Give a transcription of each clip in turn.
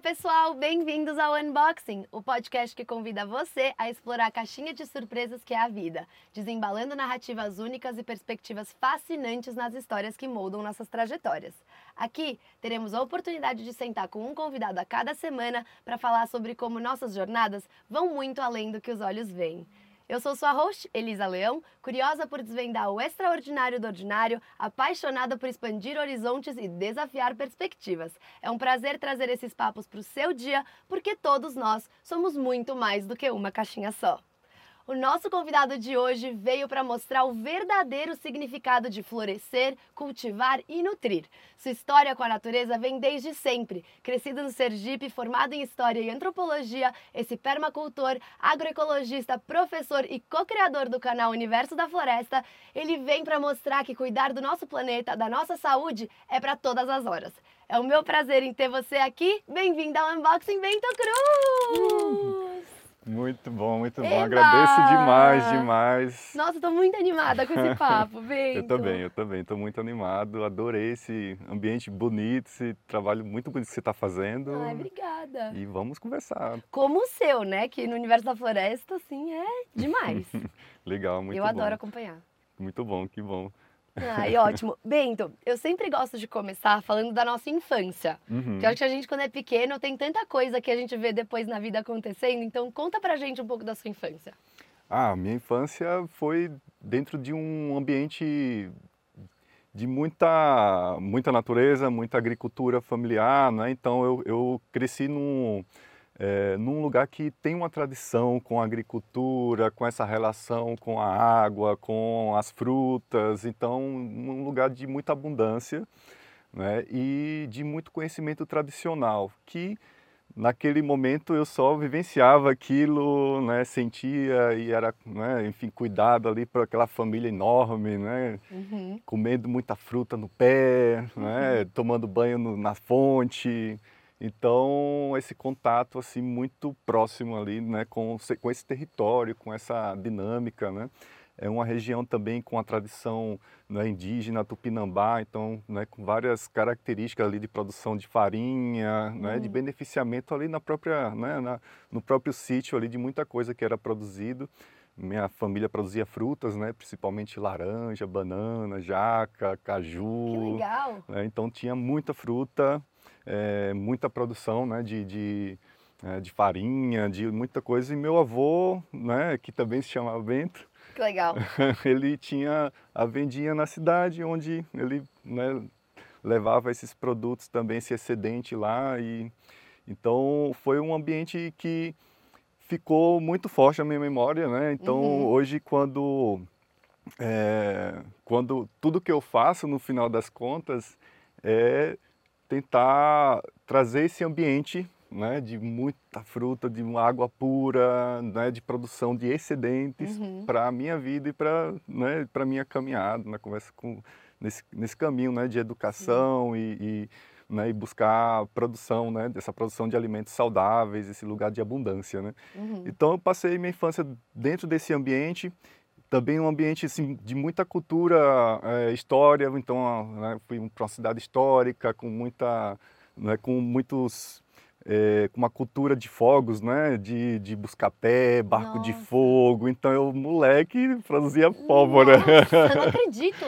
Oi, pessoal, bem-vindos ao Unboxing, o podcast que convida você a explorar a caixinha de surpresas que é a vida, desembalando narrativas únicas e perspectivas fascinantes nas histórias que moldam nossas trajetórias. Aqui teremos a oportunidade de sentar com um convidado a cada semana para falar sobre como nossas jornadas vão muito além do que os olhos veem. Eu sou sua host, Elisa Leão, curiosa por desvendar o extraordinário do ordinário, apaixonada por expandir horizontes e desafiar perspectivas. É um prazer trazer esses papos para o seu dia, porque todos nós somos muito mais do que uma caixinha só. O nosso convidado de hoje veio para mostrar o verdadeiro significado de florescer, cultivar e nutrir. Sua história com a natureza vem desde sempre. Crescido no Sergipe, formado em História e Antropologia, esse permacultor, agroecologista, professor e co-criador do canal Universo da Floresta, ele vem para mostrar que cuidar do nosso planeta, da nossa saúde, é para todas as horas. É o meu prazer em ter você aqui. Bem-vindo ao Unboxing Bento Cruz! Muito bom, muito bom. Agradeço demais, demais. Nossa, estou muito animada com esse papo, Bento. eu também, eu também. Estou muito animado. Adorei esse ambiente bonito, esse trabalho muito bonito que você está fazendo. Ai, obrigada. E vamos conversar. Como o seu, né? Que no Universo da Floresta, assim, é demais. Legal, muito eu bom. Eu adoro acompanhar. Muito bom, que bom. Ai, ótimo. Bento, eu sempre gosto de começar falando da nossa infância. Uhum. eu acho que a gente, quando é pequeno, tem tanta coisa que a gente vê depois na vida acontecendo. Então, conta pra gente um pouco da sua infância. Ah, minha infância foi dentro de um ambiente de muita, muita natureza, muita agricultura familiar, né? Então, eu, eu cresci num é, num lugar que tem uma tradição com a agricultura, com essa relação com a água, com as frutas, então um lugar de muita abundância né, e de muito conhecimento tradicional, que naquele momento eu só vivenciava aquilo, né, sentia e era, né, enfim, cuidado ali por aquela família enorme, né, uhum. comendo muita fruta no pé, né, uhum. tomando banho no, na fonte, então, esse contato assim muito próximo ali, né, com, com esse território, com essa dinâmica, né? É uma região também com a tradição né, indígena tupinambá, então, né, com várias características ali de produção de farinha, né, de hum. beneficiamento ali na própria, né, na, no próprio sítio ali de muita coisa que era produzido. Minha família produzia frutas, né, principalmente laranja, banana, jaca, caju. Que legal! Né, então tinha muita fruta é, muita produção né, de, de, é, de, farinha, de muita coisa. E meu avô, né, que também se chamava Bento, que legal. ele tinha a vendinha na cidade, onde ele né, levava esses produtos também, esse excedente lá. E, então foi um ambiente que ficou muito forte na minha memória. Né? Então uhum. hoje, quando, é, quando tudo que eu faço, no final das contas, é tentar trazer esse ambiente né, de muita fruta, de uma água pura, né, de produção de excedentes uhum. para a minha vida e para né, a minha caminhada, na conversa com nesse, nesse caminho né, de educação e, e, né, e, buscar produção, né, dessa produção de alimentos saudáveis, esse lugar de abundância. Né? Uhum. Então eu passei minha infância dentro desse ambiente também um ambiente assim, de muita cultura, é, história, então né, fui para uma cidade histórica com muita, né, com muitos é, com uma cultura de fogos, né? De, de buscar pé, barco Nossa. de fogo. Então eu, moleque, produzia pólvora. Nossa, não acredito!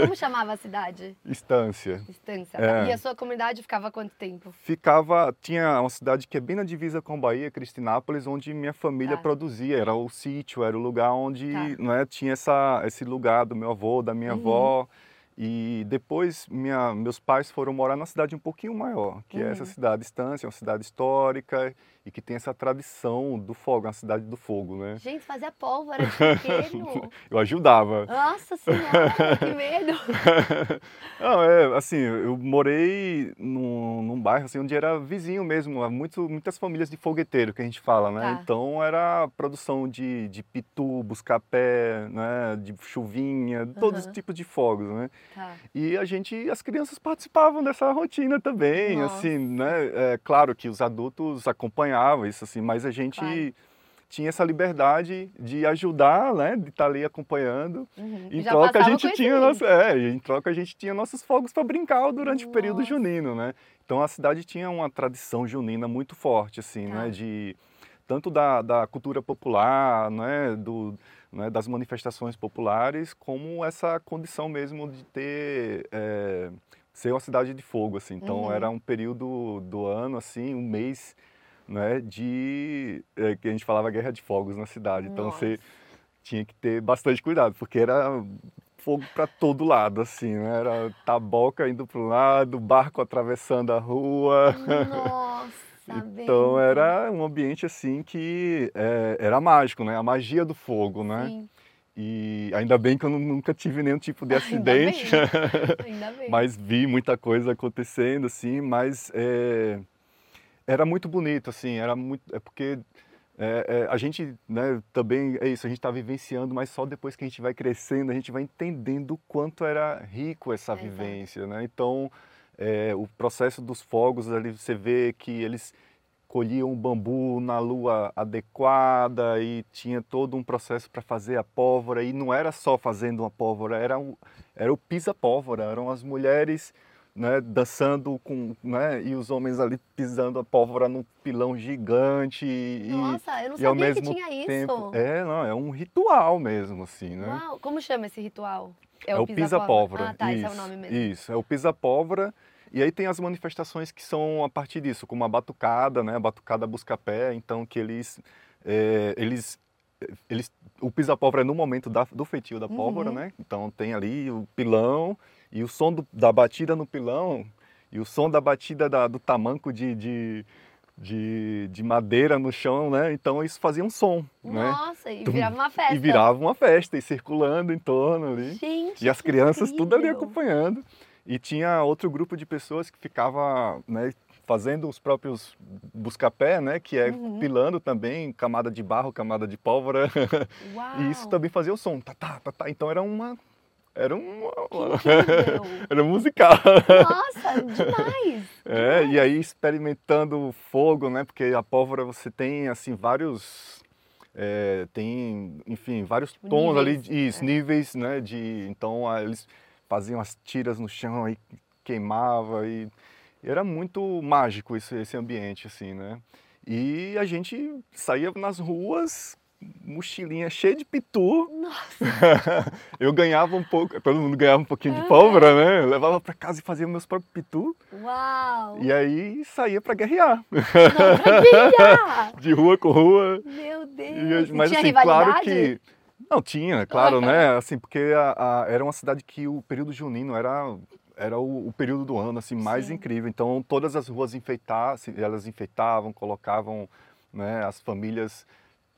Como chamava a cidade? Estância. Estância. É. E a sua comunidade ficava quanto tempo? Ficava, tinha uma cidade que é bem na divisa com a Bahia, Cristinápolis, onde minha família tá. produzia. Era o sítio, era o lugar onde tá. né, tinha essa, esse lugar do meu avô, da minha uhum. avó. E depois minha, meus pais foram morar numa cidade um pouquinho maior, que uhum. é essa uhum. cidade Estância, uma cidade histórica e que tem essa tradição do fogo, uma cidade do fogo, né? Gente, fazia pólvora de pequeno. eu ajudava. Nossa Senhora, que medo! Não, é, assim, eu morei num, num bairro assim, onde era vizinho mesmo, muito, muitas famílias de fogueteiro, que a gente fala, né? Tá. Então era produção de, de pitu, buscapé, né? De chuvinha, todos os tipos de fogos, né? Tá. E a gente, as crianças participavam dessa rotina também, Nossa. assim, né? É, claro que os adultos acompanhavam isso, assim, mas a gente claro. tinha essa liberdade de ajudar, né, de estar ali acompanhando. Uhum. Em Já troca a gente tinha nossa, é, em troca a gente tinha nossos fogos para brincar durante o período Nossa. junino, né? Então a cidade tinha uma tradição junina muito forte, assim, Tá. né, de tanto da, da cultura popular, né, do, né, das manifestações populares, como essa condição mesmo de ter é, ser uma cidade de fogo, assim. Então Uhum. era um período do ano, assim, um mês, né, de é, que a gente falava guerra de fogos na cidade. Então Nossa. você tinha que ter bastante cuidado, porque era fogo para todo lado, assim, né? Era taboca indo para um lado, barco atravessando a rua. Nossa, Então era um ambiente assim que é, era mágico, né? A magia do fogo, né? Sim, E ainda bem que eu nu- nunca tive nenhum tipo de Ainda bem. acidente, ainda bem. mas vi muita coisa acontecendo, assim, mas é, era muito bonito, assim, era muito, é porque é, é, a gente, né, também é isso, a gente está vivenciando, mas só depois que a gente vai crescendo, a gente vai entendendo o quanto era rico essa Exato. vivência, né? Então, é, o processo dos fogos ali, você vê que eles colhiam o bambu na lua adequada e tinha todo um processo para fazer a pólvora e não era só fazendo uma pólvora, era, um, era o pisa-pólvora, eram as mulheres né, dançando com, né, e os homens ali pisando a pólvora num pilão gigante e, Nossa, eu não sabia que tinha tempo, isso. é, não, é um ritual mesmo assim, né? Uau, como chama esse ritual? É, o pisa-pólvora. Ah, tá, isso, esse é o nome mesmo. Isso, é o pisa-pólvora. E aí tem as manifestações que são a partir disso, como a batucada, né? A batucada busca-pé, então que eles, é, eles, eles, o pisa-pólvora é no momento da- do feitio da pólvora, Uhum. né? Então tem ali o pilão e o som do- da batida no pilão e o som da batida da- do tamanco de, de, de, de madeira no chão, né? Então isso fazia um som, né? Nossa, e Tum. virava uma festa. E virava uma festa, e circulando em torno ali. Gente, E as crianças tudo ali incrível. acompanhando. E tinha outro grupo de pessoas que ficava né, fazendo os próprios busca-pé, né? Que é Uhum. pilando também, camada de barro, camada de pólvora. Uau, e isso também fazia o som. Tá, tá, tá, tá. Então era uma... Era incrível. era musical. Nossa, demais. É, e aí experimentando fogo, né? Porque a pólvora você tem assim vários é, tem, enfim, vários Tipo, tons ali, níveis, de- isso, é. níveis, né? De então ah, eles faziam as tiras no chão aí queimava e, e era muito mágico esse, esse ambiente assim, né? E a gente saía nas ruas mochilinha cheia de pitu Nossa, eu ganhava um pouco, todo mundo ganhava um pouquinho de pólvora, né? Eu levava para casa e fazia meus próprios pitu. uau. E aí saía para guerrear, Não, pra guerrear. de rua com rua. Meu Deus. E mas tinha assim, rivalidade? claro que. Não, tinha, claro, né? Assim, porque a- a- era uma cidade que o período junino era, era o, o período do ano assim, mais Sim. incrível. Então todas as ruas enfeitavam, elas enfeitavam, colocavam né, as famílias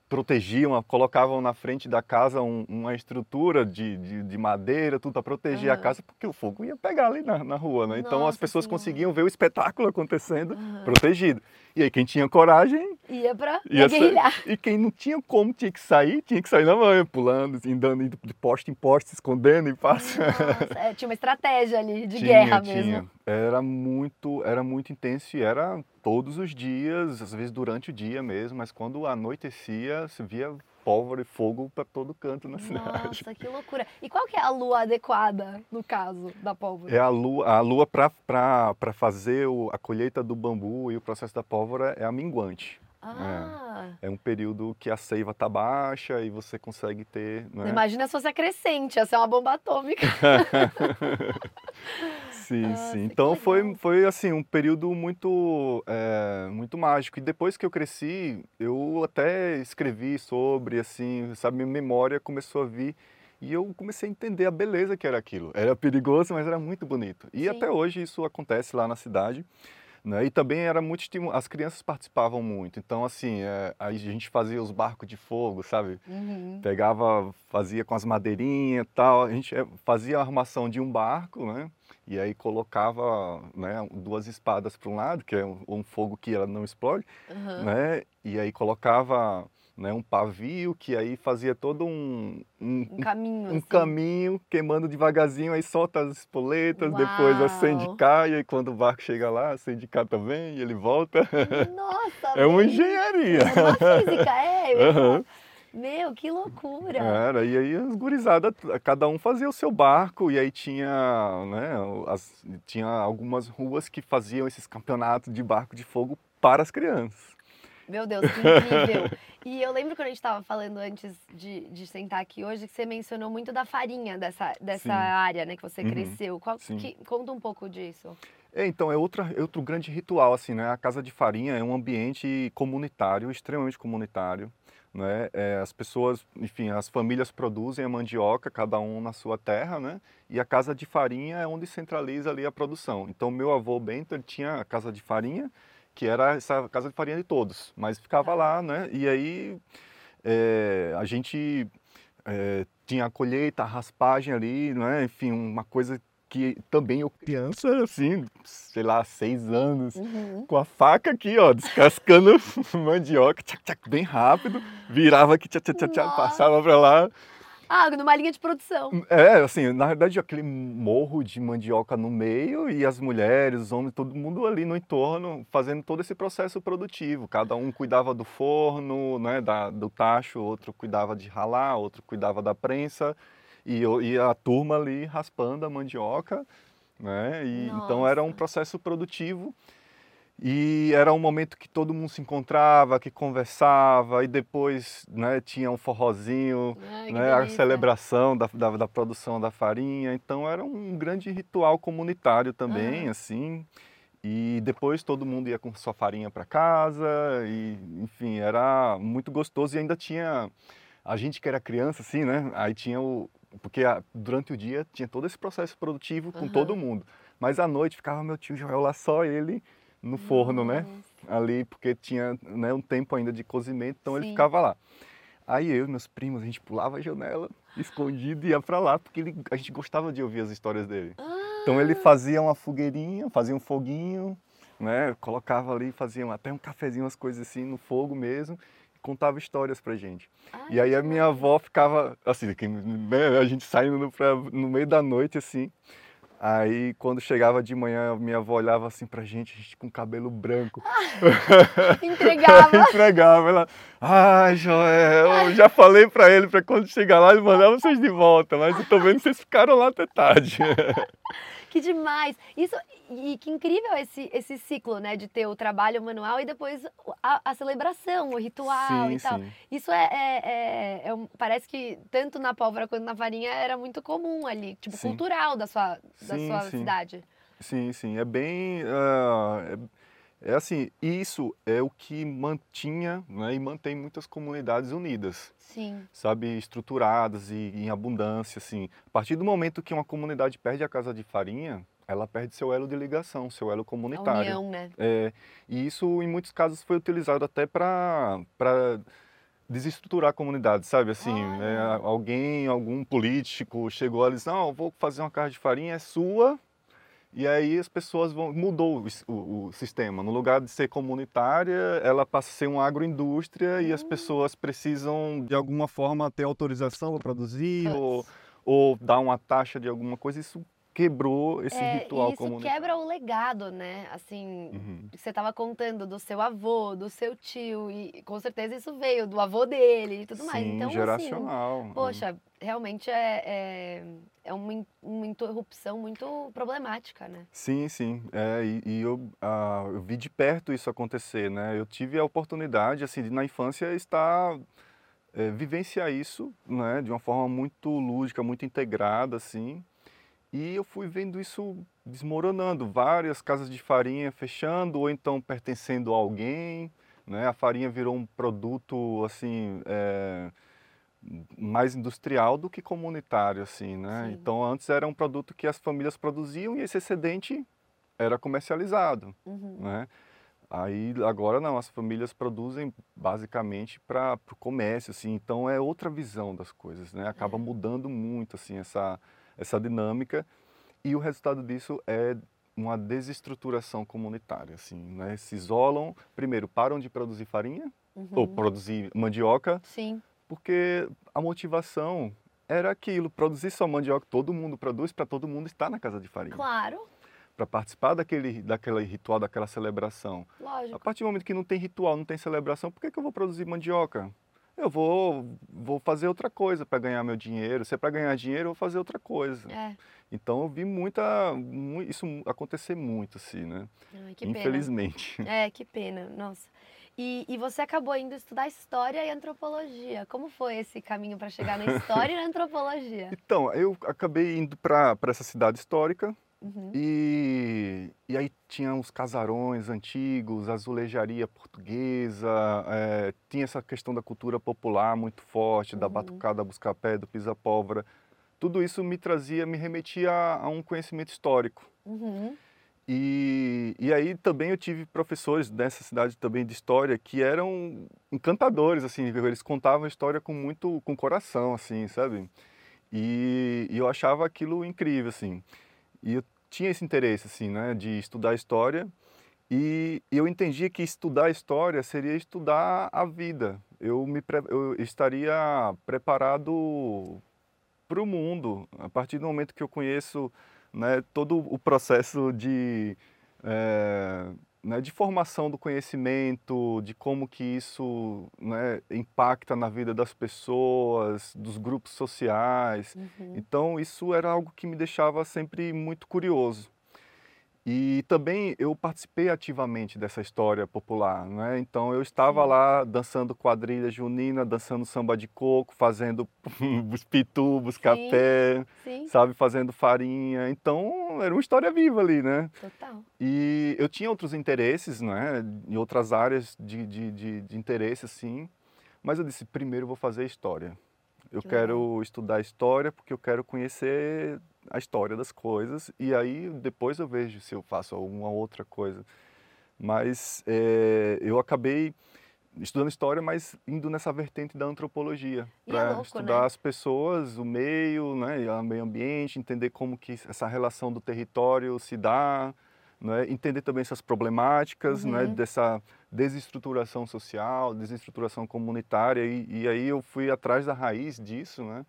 protegiam, colocavam na frente da casa um- uma estrutura de, de, de madeira, tudo para proteger a Aham. casa, porque o fogo ia pegar ali na, na rua, né? Então as pessoas Senhora. conseguiam ver o espetáculo acontecendo Aham. protegido. E aí quem tinha coragem Ia pra, pra ia guerrilhar. e quem não tinha como tinha que sair, tinha que sair na manhã, pulando, assim, andando indo de poste em poste, se escondendo e passa. Nossa, é, tinha uma estratégia ali de Tinha, guerra tinha. mesmo. Era muito, era muito intenso e era todos os dias, às vezes durante o dia mesmo, mas quando anoitecia, se via pólvora e fogo para todo canto na cidade. Nossa, que loucura. E qual que é a lua adequada, no caso, da pólvora? É a lua, a lua para fazer o- a colheita do bambu e o processo da pólvora é a minguante. Ah, É um período que a seiva está baixa e você consegue ter. Né? imagina se fosse a crescente, ia ser uma bomba atômica. Sim, Nossa, sim. que Então foi, foi assim um período muito é, muito mágico. E depois que eu cresci, eu até escrevi sobre, assim, sabe, minha memória começou a vir e eu comecei a entender a beleza que era aquilo. Era perigoso, mas era muito bonito. E Sim. até hoje isso acontece lá na cidade. Né? E também era muito estimu... as crianças participavam muito. Então assim, é, a gente fazia os barcos de fogo, sabe? Uhum. pegava, fazia com as madeirinhas e tal, a gente eh, fazia a armação de um barco, né? E aí colocava né, duas espadas para um lado, que é um, um fogo que ela não explode, Aham. né? E aí colocava né, um pavio que aí fazia todo um, um, um caminho, um assim. caminho queimando devagarzinho, aí solta as espoletas, Uau. depois acende cá, e aí quando o barco chega lá, acende cá também, e ele volta. Nossa, é uma engenharia. É uma física, é. eu falar. Meu, que loucura. Era, e aí as gurizadas, cada um fazia o seu barco, e aí tinha, né, as- tinha algumas ruas que faziam esses campeonatos de barco de fogo para as crianças. Meu Deus, que incrível. e eu lembro quando a gente estava falando antes de, de sentar aqui hoje, que você mencionou muito da farinha dessa, dessa Sim. área, né, que você Uhum. cresceu. Qual, que- conta um pouco disso. É, então, é, outra, é outro grande ritual, assim, né? A Casa de Farinha é um ambiente comunitário, extremamente comunitário, né? É, as pessoas, enfim, as famílias produzem a mandioca, cada um na sua terra, né? E a Casa de Farinha é onde centraliza ali a produção. Então, meu avô Bento, ele tinha a Casa de Farinha, que era essa Casa de Farinha de todos, mas ficava lá, né? E aí, é, a gente é, tinha a colheita, a raspagem ali, né? Enfim, uma coisa que também eu criança, assim, sei lá, seis anos, Uhum. com a faca aqui, ó, descascando mandioca, tchac, tchac, bem rápido, virava aqui, tchac, tchac, tchac, passava pra lá. Ah, numa linha de produção. É, assim, na verdade, aquele morro de mandioca no meio e as mulheres, os homens, todo mundo ali no entorno, fazendo todo esse processo produtivo. Cada um cuidava do forno, né, da, do tacho, outro cuidava de ralar, outro cuidava da prensa, e, e a turma ali raspando a mandioca, né, e então era um processo produtivo. E era um momento que todo mundo se encontrava, que conversava, e depois né, tinha um forrozinho, Ai, né, a celebração da, da, da produção da farinha. Então era um grande ritual comunitário também, Aham. assim. E depois todo mundo ia com sua farinha para casa, e enfim, era muito gostoso. E ainda tinha a gente que era criança, assim, né? Aí tinha o. Porque a- durante o dia tinha todo esse processo produtivo com Aham. todo mundo. Mas à noite ficava meu tio Joel lá, só ele no forno, né? Ali, porque tinha né, um tempo ainda de cozimento, então ele Sim. ficava lá. Aí eu e meus primos, a gente pulava a janela, escondido, e ia pra lá, porque ele- a gente gostava de ouvir as histórias dele. Então ele fazia uma fogueirinha, fazia um foguinho, né, colocava ali, fazia até um cafezinho, umas coisas assim, no fogo mesmo, contava histórias pra gente. Ai, E aí a minha avó ficava, assim, né, a gente saindo no, pra- no meio da noite, assim. Aí quando chegava de manhã, minha avó olhava assim pra gente, a gente com cabelo branco. Entregava. Entregava. Ela, ai, Joel, eu já falei pra ele pra quando chegar lá ele mandar vocês de volta, mas eu tô vendo que vocês ficaram lá até tarde. Que demais! Isso, e que incrível esse, esse ciclo, né? De ter o trabalho manual e depois a, a celebração, o ritual sim, e tal. sim. Isso é, é- é- é Parece que tanto na pólvora quanto na farinha era muito comum ali, tipo, Sim. cultural da sua, da sua cidade. Sim, sim. É bem. ah, é, assim, isso é o que mantinha né, e mantém muitas comunidades unidas. Sim. sabe, estruturadas e em abundância, assim. A partir do momento que uma comunidade perde a casa de farinha, ela perde seu elo de ligação, seu elo A comunitário. união, né? É, e isso, em muitos casos, foi utilizado até para desestruturar a comunidade, sabe? Assim, né, Olha. alguém, algum político chegou ali e disse, não, vou fazer uma casa de farinha, é sua, e aí as pessoas vão. Mudou o, o- o sistema. No lugar de ser comunitária, ela passa a ser uma agroindústria e as Hum. pessoas precisam, de alguma forma, ter autorização para produzir ou, ou dar uma taxa de alguma coisa. Isso quebrou esse É, ritual isso comunitário. quebra o legado, né? Assim, Uhum. que você estava contando do seu avô, do seu tio, e com certeza isso veio do avô dele e tudo mais. Sim, Então, assim, geracional. Poxa, realmente é, é, é uma, uma interrupção muito problemática, né? Sim, sim. É, e e eu, ah, eu vi de perto isso acontecer, né? Eu tive a oportunidade, assim, de na infância estar, eh, vivenciar isso, né? De uma forma muito lúdica, muito integrada, assim. E eu fui vendo isso desmoronando, várias casas de farinha fechando ou então pertencendo a alguém, né? A farinha virou um produto, assim, eh, mais industrial do que comunitário, assim, né? Sim. Então antes era um produto que as famílias produziam e esse excedente era comercializado, Uhum. né? Aí agora não, as famílias produzem basicamente para o comércio, assim, então é outra visão das coisas, né? Acaba É. mudando muito assim essa essa dinâmica e o resultado disso é uma desestruturação comunitária, assim, né? Se isolam, primeiro param de produzir farinha, ou produzir mandioca, Sim. porque a motivação era aquilo, produzir só mandioca, todo mundo produz para todo mundo estar na casa de farinha, Claro, para participar daquele, daquele ritual, daquela celebração. A lógico. partir do momento que não tem ritual, não tem celebração, por que, que eu vou produzir mandioca? Eu vou, vou fazer outra coisa para ganhar meu dinheiro. Se é para ganhar dinheiro, eu vou fazer outra coisa. É. Então eu vi muita, mu- isso acontecer muito assim, né? Ai, que pena. Infelizmente. É, que pena, nossa. E, e você acabou indo estudar história e antropologia. Como foi esse caminho para chegar na história e na antropologia? Então, eu acabei indo para essa cidade histórica Uhum. e, e aí tinha uns casarões antigos, azulejaria portuguesa, eh, tinha essa questão da cultura popular muito forte, da Uhum. batucada, busca-pé, do pisa-pólvora. Tudo isso me trazia, me remetia a, a um conhecimento histórico. Uhum. E, e aí também eu tive professores dessa cidade também de história que eram encantadores, assim, eles contavam a história com muito, com coração, assim, sabe? E, e eu achava aquilo incrível, assim. E eu tinha esse interesse, assim, né, de estudar história e eu entendia que estudar história seria estudar a vida. Eu, me, eu estaria preparado para o mundo a partir do momento que eu conheço né, todo o processo de, eh, né, de formação do conhecimento, de como que isso né, impacta na vida das pessoas, dos grupos sociais. Uhum. Então isso era algo que me deixava sempre muito curioso. E também eu participei ativamente dessa história popular, né? Então eu estava Sim. lá dançando quadrilha junina, dançando samba de coco, fazendo os pitu, busca-pé, sabe, fazendo farinha. Então era uma história viva ali, né? total. E eu tinha outros interesses, né? Em outras áreas de, de, de, de interesse, assim. Mas eu disse, primeiro eu vou fazer história. Eu Que quero estudar história porque eu quero conhecer a história das coisas. E aí depois eu vejo se eu faço alguma outra coisa. Mas eh, eu acabei estudando história, mas indo nessa vertente da antropologia. É Para louco, estudar né? as pessoas, o meio, né? o meio ambiente, entender como que essa relação do território se dá. Né? Entender também essas problemáticas né? Uhum. dessa desestruturação social, desestruturação comunitária. E, e aí eu fui atrás da raiz disso, né?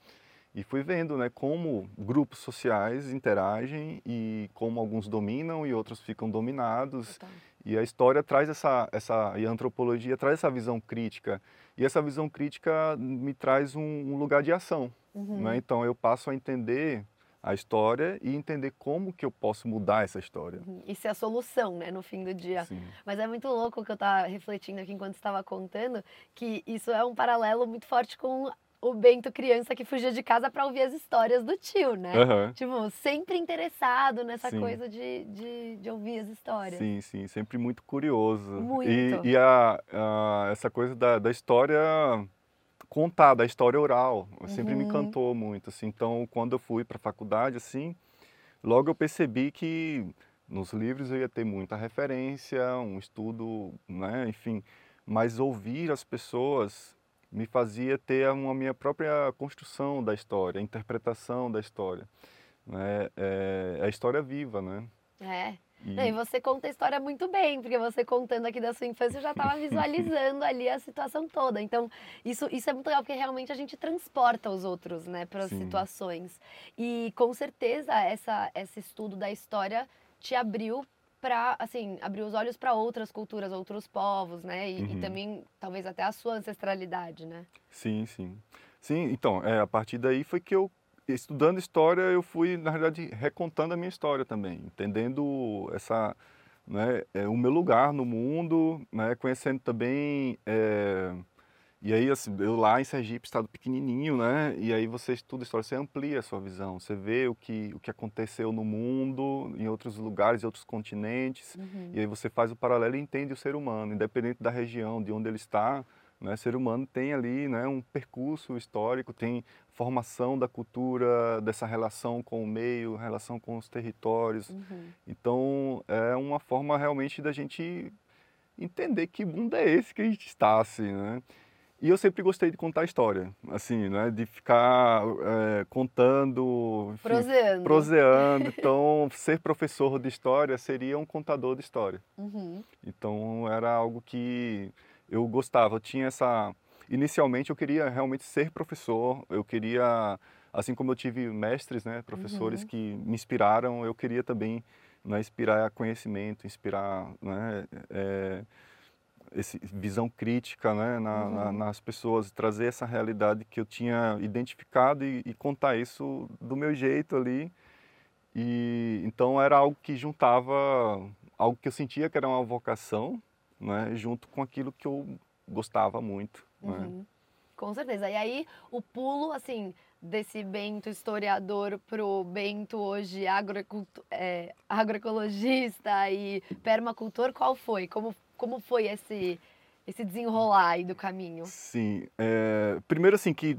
E fui vendo, né, como grupos sociais interagem e como alguns dominam e outros ficam dominados. total. E a história traz essa, essa e a antropologia traz essa visão crítica. E essa visão crítica me traz um, um lugar de ação, Uhum. né? Então eu passo a entender a história e entender como que eu posso mudar essa história. Uhum. Isso é a solução, né, no fim do dia. Sim. Mas é muito louco o que eu estava refletindo aqui enquanto estava contando, que isso é um paralelo muito forte com o Bento criança que fugia de casa para ouvir as histórias do tio, né? Aham. Tipo, sempre interessado nessa Sim. coisa de, de, de ouvir as histórias. Sim, sim, sempre muito curioso. Muito. E, e a, a- essa coisa da, da história contada, a história oral, sempre me Uhum. encantou muito. Assim. Então, quando eu fui para a faculdade, assim, logo eu percebi que nos livros eu ia ter muita referência, um estudo, né, enfim, mas ouvir as pessoas me fazia ter uma minha própria construção da história, a interpretação da história. Né? É, é a história viva, né? É. E- Não, e você conta a história muito bem, porque você contando aqui da sua infância, eu já estava visualizando ali a situação toda. Então, isso, isso é muito legal, porque realmente a gente transporta os outros, né, para as situações. E com certeza essa, esse estudo da história te abriu para, assim, abriu os olhos para outras culturas, outros povos, né? E, e Uhum. também, talvez até a sua ancestralidade, né? Sim, sim. Sim, então, é, a partir daí foi que eu, estudando história, eu fui, na verdade, recontando a minha história também, entendendo essa, né, é, o meu lugar no mundo, né, conhecendo também, é, e aí, assim, eu lá em Sergipe, estado pequenininho, né, e aí você estuda história, você amplia a sua visão, você vê o que, o que aconteceu no mundo, em outros lugares, em outros continentes, e aí você faz o paralelo e entende o ser humano, independente da região, de onde ele está, né? O ser humano tem ali né, um percurso histórico, tem formação da cultura, dessa relação com o meio, relação com os territórios. Uhum. Então, é uma forma realmente da gente entender que mundo é esse que a gente está, assim, né? E eu sempre gostei de contar história, assim, né? De ficar é, contando, enfim, Proseando. proseando. Então, ser professor de história seria um contador de história. Uhum. Então era algo que eu gostava, eu tinha essa inicialmente eu queria realmente ser professor, eu queria assim como eu tive mestres, né, professores Uhum. que me inspiraram, eu queria também né, inspirar conhecimento, inspirar né, é, esse, visão crítica né, na, na, Uhum. nas pessoas, trazer essa realidade que eu tinha identificado e, e contar isso do meu jeito ali. E então era algo que juntava algo que eu sentia que era uma vocação, né, junto com aquilo que eu gostava muito. Né? Uhum. Com certeza. E aí, o pulo, assim, desse Bento historiador pro Bento hoje agroecultu- é, agroecologista e permacultor, qual foi? Como, como foi esse, esse desenrolar aí do caminho? Sim, é, primeiro assim que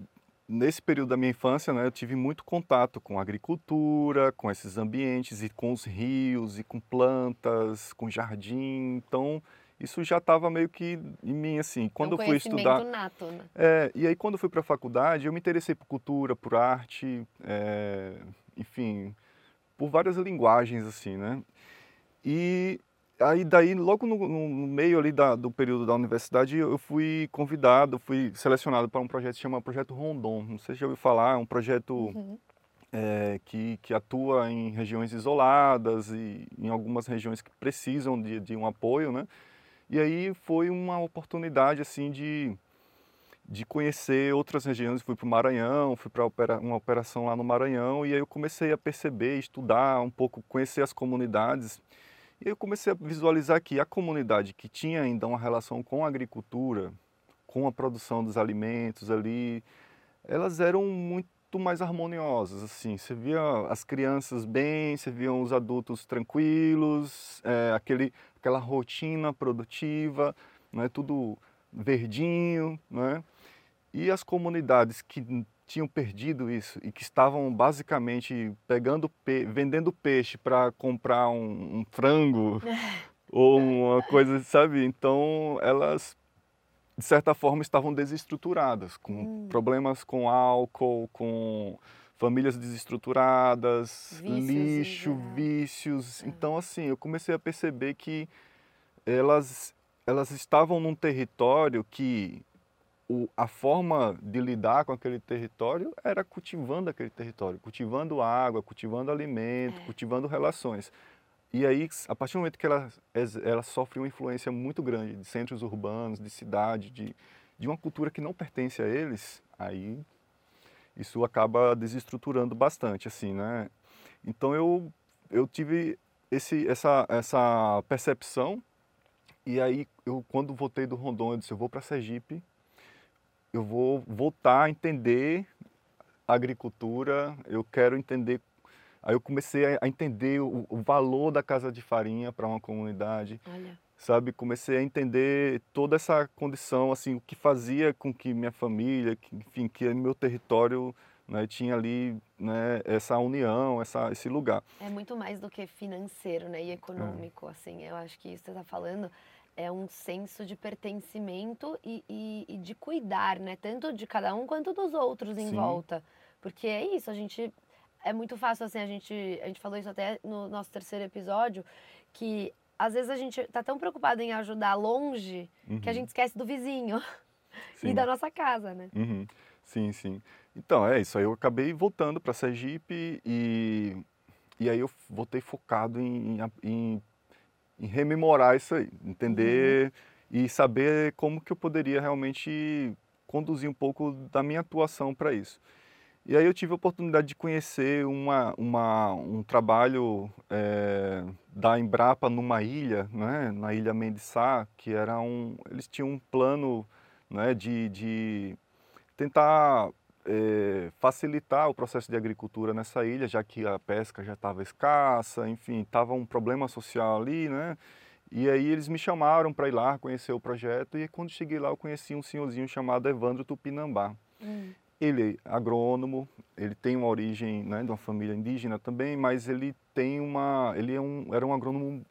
nesse período da minha infância, né, eu tive muito contato com agricultura, com esses ambientes e com os rios e com plantas, com jardim, então isso já estava meio que em mim assim. Quando é um eu fui estudar, nato, né? é, e aí quando eu fui para a faculdade, eu me interessei por cultura, por arte, é, enfim, por várias linguagens assim, né? E aí daí logo no, no- meio ali da- do período da universidade eu fui convidado, fui selecionado para um projeto que se chama Projeto Rondon. Não sei se já ouviu falar, é um projeto Uhum. é, que, que atua em regiões isoladas e em algumas regiões que precisam de, de um apoio, né? E aí foi uma oportunidade assim de, de conhecer outras regiões. Fui para o Maranhão, fui para uma operação lá no Maranhão e aí eu comecei a perceber, estudar um pouco, conhecer as comunidades. E eu comecei a visualizar que a comunidade que tinha ainda uma relação com a agricultura, com a produção dos alimentos ali, elas eram muito mais harmoniosas, assim, você via as crianças bem, você via os adultos tranquilos, é, aquele, aquela rotina produtiva, né, tudo verdinho, né, e as comunidades que tinham perdido isso e que estavam basicamente pegando, pe vendendo peixe para comprar um, um frango ou uma coisa, sabe? Então elas de certa forma estavam desestruturadas, com Hum. problemas com álcool, com famílias desestruturadas, Vícios lixo, vícios. É. Então assim, eu comecei a perceber que elas elas estavam num território que o, a forma de lidar com aquele território era cultivando aquele território, cultivando água, cultivando alimento, É. cultivando relações. E aí, a partir do momento que ela, ela sofre uma influência muito grande de centros urbanos, de cidade, de, de uma cultura que não pertence a eles, aí isso acaba desestruturando bastante, assim, né? Então eu, eu tive esse, essa, essa percepção e aí eu quando voltei do Rondon eu disse eu vou para Sergipe, eu vou voltar a entender a agricultura, eu quero entender Aí eu comecei a- entender o, o valor da casa de farinha para uma comunidade, Olha. sabe? Comecei a entender toda essa condição, assim, o que fazia com que minha família, que, enfim, que meu território né, tinha ali né, essa união, essa, esse lugar. É muito mais do que financeiro, né? E econômico, assim. Eu acho que isso que você está falando é um senso de pertencimento e, e- e de cuidar, né? Tanto de cada um quanto dos outros em Sim. volta. Porque é isso, a gente. É muito fácil, assim, a gente. A gente falou isso até no nosso terceiro episódio, que às vezes a gente tá tão preocupado em ajudar longe que a Uhum, gente esquece do vizinho e sim. da nossa casa, né? Uhum, Sim, sim. Então, é isso. Aí eu acabei voltando para Sergipe e, e aí eu voltei focado em, em, em rememorar isso aí, entender e saber como que eu poderia realmente conduzir um pouco da minha atuação para isso. E aí eu tive a oportunidade de conhecer uma, uma, um trabalho eh, da Embrapa numa ilha, né, na ilha Mendiçá, que era um, eles tinham um plano né, de, de tentar eh, facilitar o processo de agricultura nessa ilha, já que a pesca já estava escassa, enfim, estava um problema social ali, né? E aí eles me chamaram para ir lá conhecer o projeto e quando cheguei lá eu conheci um senhorzinho chamado Evandro Tupinambá. Hum, Ele é agrônomo, ele tem uma origem né, de uma família indígena também, mas ele tem uma, ele é um, era um agrônomo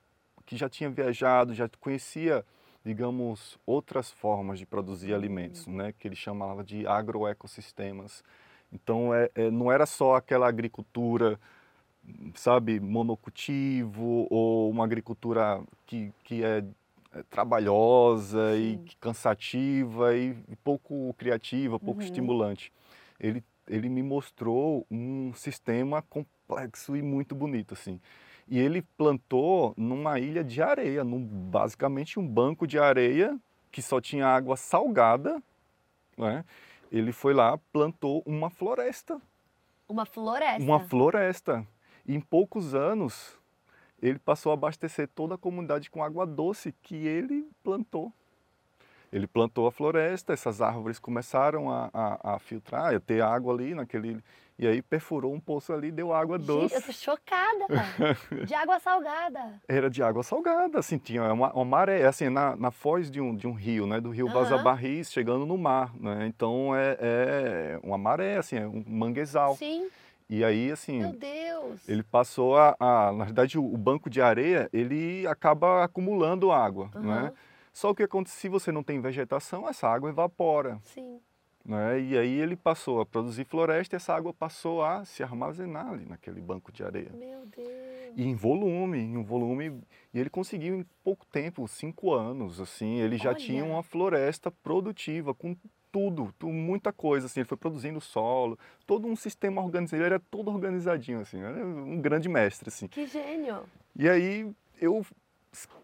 que já tinha viajado, já conhecia, digamos, outras formas de produzir alimentos, né, que ele chamava de agroecossistemas. Então, é, é, não era só aquela agricultura, sabe, monocultivo ou uma agricultura que, que é é, trabalhosa Sim. e cansativa e, e pouco criativa, pouco Uhum. estimulante. Ele, ele me mostrou um sistema complexo e muito bonito, assim. E ele plantou numa ilha de areia, num, basicamente um banco de areia que só tinha água salgada, né? Ele foi lá, plantou uma floresta Uma floresta. uma floresta. E em poucos anos, ele passou a abastecer toda a comunidade com água doce que ele plantou. Ele plantou a floresta, essas árvores começaram a, a, a filtrar, a ter água ali naquele. E aí perfurou um poço ali e deu água Gente, doce. eu tô chocada. de água salgada. Era de água salgada, assim, tinha uma, uma maré, assim, na, na foz de um, de um rio, né, do rio. Vaza Barris, chegando no mar, né, então é, é uma maré, assim, é um manguezal. Sim. E aí, assim, Meu Deus. Ele passou a, a- na verdade, o, o banco de areia, ele acaba acumulando água, Aham. né? Só que acontece, se você não tem vegetação, essa água evapora, Sim. né? E aí ele passou a produzir floresta e essa água passou a se armazenar ali naquele banco de areia. Meu Deus. E em volume, em um volume, e ele conseguiu em pouco tempo, cinco anos, assim, ele já tinha Olha. uma floresta produtiva com tudo, tu- muita coisa, assim, ele foi produzindo solo, todo um sistema organizado, ele era todo organizadinho, assim, era um grande mestre, assim. Que gênio. E aí eu,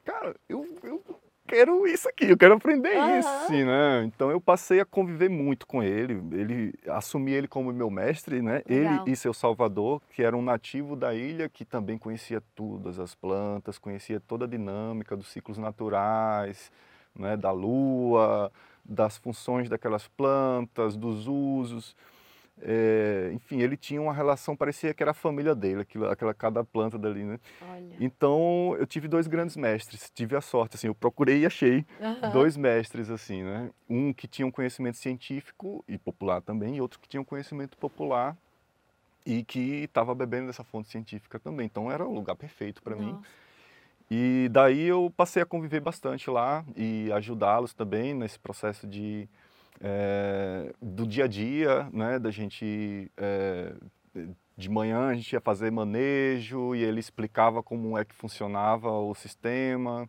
cara, eu, eu quero isso aqui, eu quero aprender Aham. isso, né? Então eu passei a conviver muito com ele, ele assumi ele como meu mestre, né? Legal. Ele e seu Salvador, que era um nativo da ilha que também conhecia todas as plantas, conhecia toda a dinâmica dos ciclos naturais, né? Da lua, das funções daquelas plantas, dos usos. É, enfim, ele tinha uma relação, parecia que era a família dele, aquilo, aquela cada planta dali, né? Olha. Então, eu tive dois grandes mestres, tive a sorte, assim, eu procurei e achei Aham. dois mestres, assim, né? Um que tinha um conhecimento científico e popular também, e outro que tinha um conhecimento popular e que estava bebendo dessa fonte científica também. Então, era o lugar perfeito para mim. E daí eu passei a conviver bastante lá e ajudá-los também nesse processo de eh, do dia a dia, né? Da gente eh, de manhã a gente ia fazer manejo e ele explicava como é que funcionava o sistema.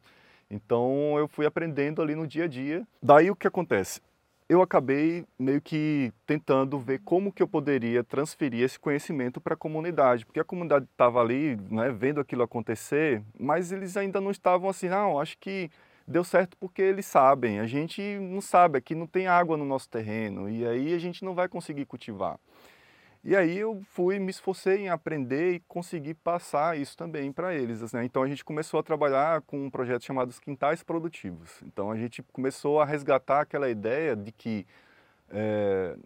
Então eu fui aprendendo ali no dia a dia. Daí o que acontece? Eu acabei meio que tentando ver como que eu poderia transferir esse conhecimento para a comunidade, porque a comunidade estava ali, né, vendo aquilo acontecer, mas eles ainda não estavam assim, não, acho que deu certo porque eles sabem. A gente não sabe, aqui não tem água no nosso terreno e aí a gente não vai conseguir cultivar. E aí eu fui, me esforcei em aprender e conseguir passar isso também para eles. Né? Então a gente começou a trabalhar com um projeto chamado os Quintais Produtivos. Então a gente começou a resgatar aquela ideia de que eh,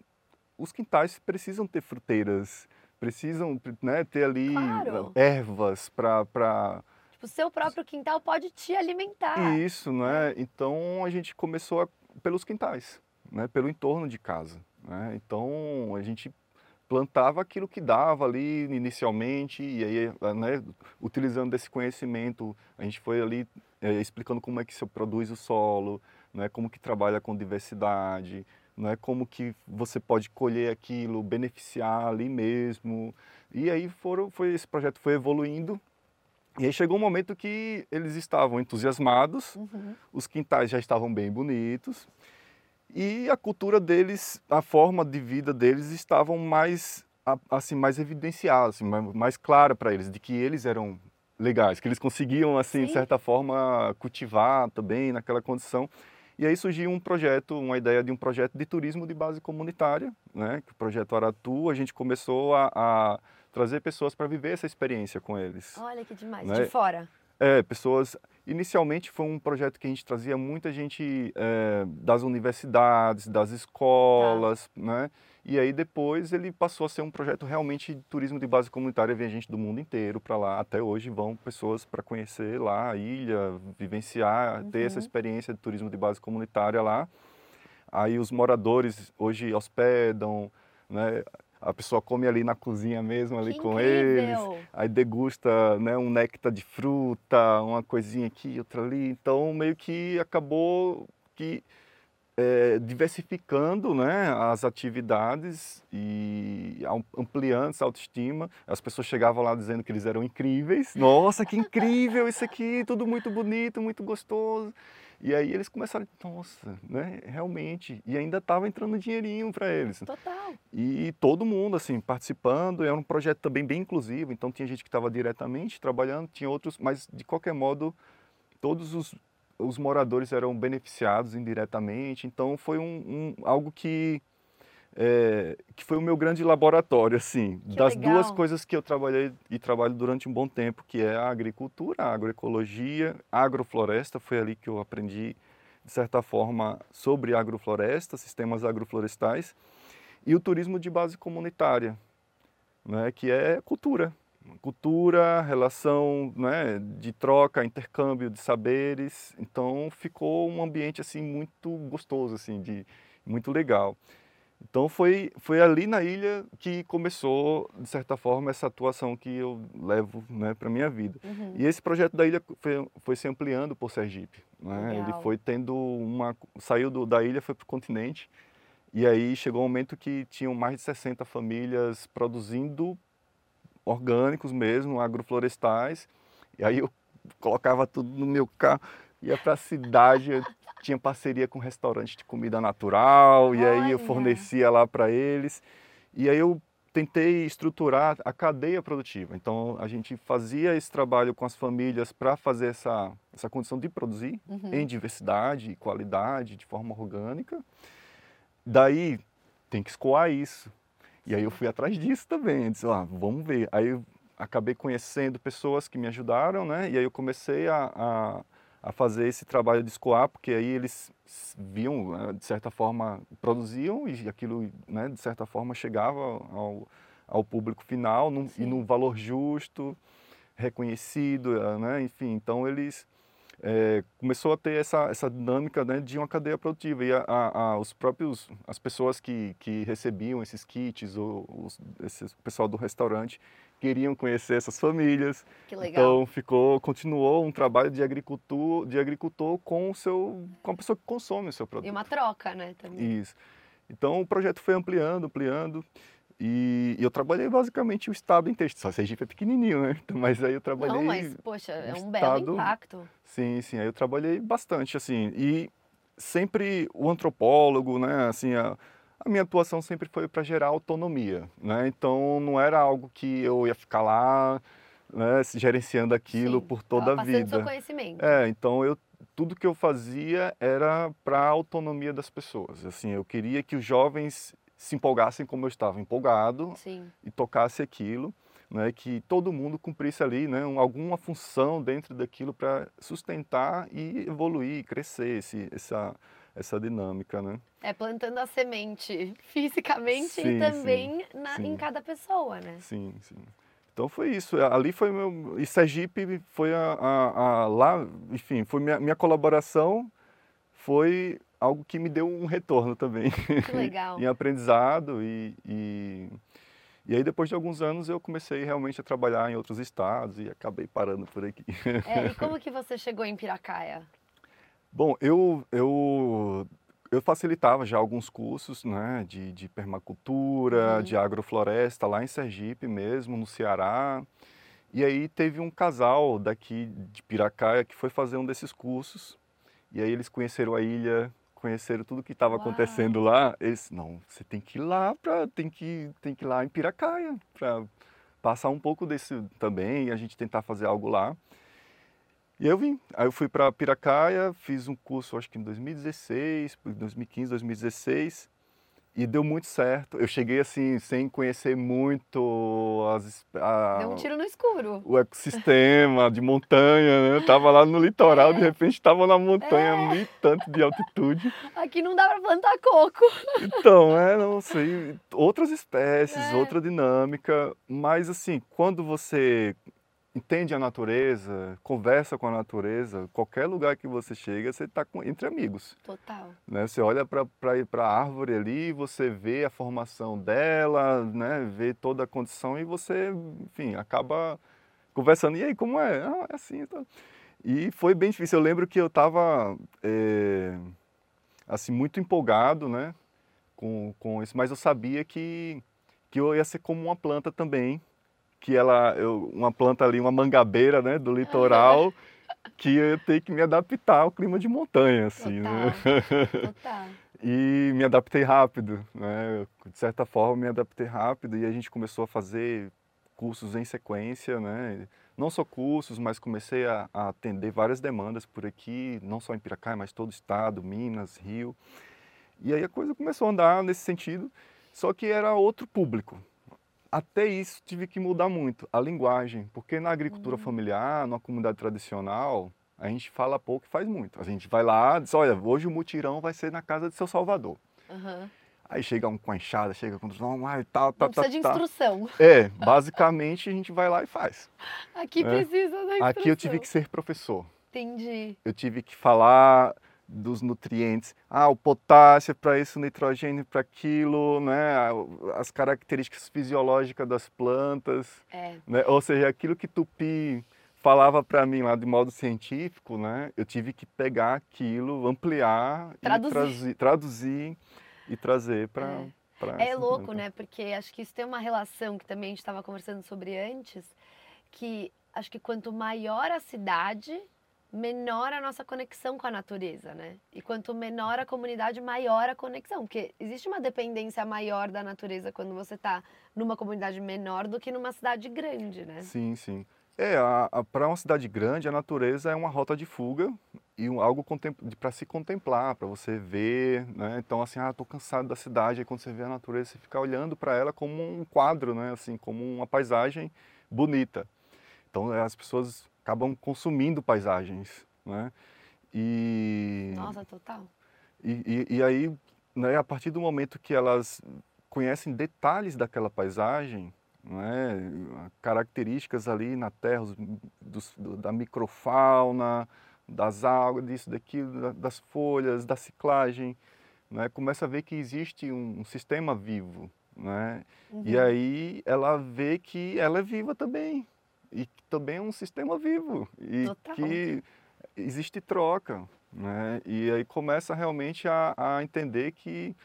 os quintais precisam ter fruteiras, precisam né, ter ali Claro. ervas para o seu próprio quintal pode te alimentar. isso, né? Então a gente começou a- pelos quintais, né? Pelo entorno de casa, né? Então a gente plantava aquilo que dava ali inicialmente e aí, né? Utilizando desse conhecimento, a gente foi ali eh, explicando como é que se produz o solo, né? Como que trabalha com diversidade, né? Como que você pode colher aquilo, beneficiar ali mesmo. E aí foram, foi esse projeto foi evoluindo e aí chegou um momento que eles estavam entusiasmados, Uhum. os quintais já estavam bem bonitos e a cultura deles, a forma de vida deles estavam mais assim mais evidenciada, assim, mais, mais clara para eles de que eles eram legais, que eles conseguiam assim de Sim. certa forma cultivar também naquela condição. E aí surgiu um projeto, uma ideia de um projeto de turismo de base comunitária, né? Que o projeto Aratu, a gente começou a, a trazer pessoas para viver essa experiência com eles. Olha que demais. Né? De fora. É, pessoas. Inicialmente foi um projeto que a gente trazia muita gente é, das universidades, das escolas, né? E aí depois ele passou a ser um projeto realmente de turismo de base comunitária, vem gente do mundo inteiro para lá. Até hoje vão pessoas para conhecer lá a ilha, vivenciar, ter essa Uhum. experiência de turismo de base comunitária lá. Aí os moradores hoje hospedam, né? A pessoa come ali na cozinha mesmo, ali Que com eles incrível. aí degusta né, um néctar de fruta, uma coisinha aqui, outra ali. Então, meio que acabou que eh, diversificando né, as atividades e am- ampliando essa autoestima. As pessoas chegavam lá dizendo que eles eram incríveis. Nossa, que incrível isso aqui, tudo muito bonito, muito gostoso. E aí eles começaram, nossa, né, realmente, e ainda estava entrando dinheirinho para eles. Total. E todo mundo assim participando, era um projeto também bem inclusivo, então tinha gente que estava diretamente trabalhando, tinha outros, mas de qualquer modo todos os, os moradores eram beneficiados indiretamente, então foi um, um algo que é, que foi o meu grande laboratório, assim, Que das legal. duas coisas que eu trabalhei e trabalho durante um bom tempo, que é a agricultura, a agroecologia, a agrofloresta, foi ali que eu aprendi, de certa forma, sobre agrofloresta, sistemas agroflorestais, e o turismo de base comunitária, né, que é cultura. Cultura, relação né, de troca, intercâmbio de saberes, então ficou um ambiente assim muito gostoso, assim, de, muito legal. Então foi, foi ali na ilha que começou, de certa forma, essa atuação que eu levo né, para a minha vida. Uhum. E esse projeto da ilha foi, foi se ampliando por Sergipe. Né? Ele foi tendo uma. saiu do, da ilha, foi para o continente. E aí chegou um momento que tinham mais de 60 famílias produzindo orgânicos mesmo, agroflorestais. E aí eu colocava tudo no meu carro, ia para a cidade, eu tinha parceria com restaurante de comida natural, e aí eu Olha. fornecia lá para eles. E aí eu tentei estruturar a cadeia produtiva. Então a gente fazia esse trabalho com as famílias para fazer essa, essa condição de produzir Uhum. em diversidade e qualidade, de forma orgânica. Daí tem que escoar isso. E aí eu fui atrás disso também. Eu disse, ah, vamos ver. Aí eu acabei conhecendo pessoas que me ajudaram, né? E aí eu comecei a, a, a fazer esse trabalho de escoar, porque aí eles viam, né, de certa forma, produziam e aquilo, né, de certa forma, chegava ao, ao público final num, e num valor justo, reconhecido, eh, né? Enfim, então eles é, começou a ter essa, essa dinâmica né, de uma cadeia produtiva e a, a, a- os próprios as pessoas que, que recebiam esses kits ou os, esse pessoal do restaurante queriam conhecer essas famílias Que legal. então ficou continuou um trabalho de agricultor de agricultor com o seu com a pessoa que consome o seu produto E uma troca, né, também. isso então o projeto foi ampliando ampliando e, eu trabalhei basicamente o estado inteiro só Sergipe é pequenininho né mas aí eu trabalhei Não, mas, poxa, é um belo estado- impacto. Sim, sim, aí eu trabalhei bastante, assim, e sempre o antropólogo, né, assim, a, a minha atuação sempre foi para gerar autonomia, né, então não era algo que eu ia ficar lá, né, gerenciando aquilo Sim, por toda a passando seu vida. conhecimento. É, então eu tudo que eu fazia era para a autonomia das pessoas, assim, eu queria que os jovens se empolgassem como eu estava empolgado, Sim. e tocasse aquilo, né, que todo mundo cumprisse ali né, um- alguma função dentro daquilo para sustentar e evoluir, crescer esse, essa, essa dinâmica. Né? É plantando a semente fisicamente Sim, e também na- sim. em cada pessoa, né? Sim, sim. Então foi isso. Ali foi meu. E Sergipe foi a, a- a- lá, enfim, foi minha, minha colaboração foi algo que me deu um retorno também. Que legal. em aprendizado e, e, e aí depois de alguns anos eu comecei realmente a trabalhar em outros estados e acabei parando por aqui. É, e como que você chegou em Piracaia? Bom, eu, eu, eu facilitava já alguns cursos né, de, de permacultura, Uhum. de agrofloresta lá em Sergipe mesmo, no Ceará. E aí teve um casal daqui de Piracaia que foi fazer um desses cursos. E aí eles conheceram a ilha, conheceram tudo que estava acontecendo lá. Eles, não, você tem que ir lá para tem que tem que ir lá em Piracaia para passar um pouco desse também e a gente tentar fazer algo lá. E eu vim. Aí eu fui para Piracaia, fiz um curso acho que em 2016, 2015, 2016 e deu muito certo. Eu cheguei assim sem conhecer muito as, a- Deu um tiro no escuro. o ecossistema de montanha, né? Eu tava lá no litoral, É. de repente estava na montanha, mil e tanto de altitude. Aqui não dá pra plantar coco. Então, é, não sei, outras espécies, É. outra dinâmica, mas assim, quando você entende a natureza, conversa com a natureza, qualquer lugar que você chega, você está entre amigos. Total. Né? Você olha para a árvore ali, você vê a formação dela, né? vê toda a condição e você, enfim, acaba conversando. E aí, como é? Ah, é assim. Tá. E foi bem difícil. Eu lembro que eu estava assim, muito empolgado né? com, com isso, mas eu sabia que, que eu ia ser como uma planta também, que ela, eu, uma planta ali, uma mangabeira né? do litoral, que eu ter que me adaptar ao clima de montanha, assim, né? Total. E me adaptei rápido, né? De certa forma, me adaptei rápido e a gente começou a fazer cursos em sequência, né? Não só cursos, mas comecei a, a atender várias demandas por aqui, não só em Piracaia, mas todo o estado, Minas, Rio. E aí a coisa começou a andar nesse sentido, só que era outro público. Até isso tive que mudar muito, a linguagem, porque na agricultura Uhum. familiar, numa comunidade tradicional, a gente fala pouco e faz muito. A gente vai lá, diz, olha, hoje o mutirão vai ser na casa de seu Salvador. Aham. Aí chega um com a enxada, chega com ai, tal, tal, tal, precisa de tal. instrução. É, basicamente a gente vai lá e faz. Aqui É. precisa da instrução. Aqui eu tive que ser professor. Entendi. Eu tive que falar dos nutrientes. Ah, o potássio para isso, o nitrogênio para aquilo, né? As características fisiológicas das plantas, É. né? Ou seja, aquilo que Tupi falava para mim lá de modo científico, né? Eu tive que pegar aquilo, ampliar Traduzir. e trazer, traduzir e trazer para É. É louco, né? Porque acho que isso tem uma relação que também a gente estava conversando sobre antes, que acho que quanto maior a cidade, menor a nossa conexão com a natureza, né? E quanto menor a comunidade, maior a conexão. Porque existe uma dependência maior da natureza quando você está numa comunidade menor do que numa cidade grande, né? Sim, sim. É, para uma cidade grande, a natureza é uma rota de fuga e um- algo para se contemplar, para você ver, né? Então, assim, ah, tô cansado da cidade. Aí quando você vê a natureza, você fica olhando para ela como um quadro, né? Assim, como uma paisagem bonita. Então, eh, as pessoas acabam consumindo paisagens, né? E Nossa, total. e, e, e aí, né, a partir do momento que elas conhecem detalhes daquela paisagem, né, características ali na terra, os- dos- do- da microfauna, das águas, disso, daquilo, da- das folhas, da ciclagem, né, começa a ver que existe um, um sistema vivo, né, e Uhum. aí ela vê que ela é viva também, e que também é um sistema vivo, e Total. que existe troca, né? E aí começa realmente a, a entender que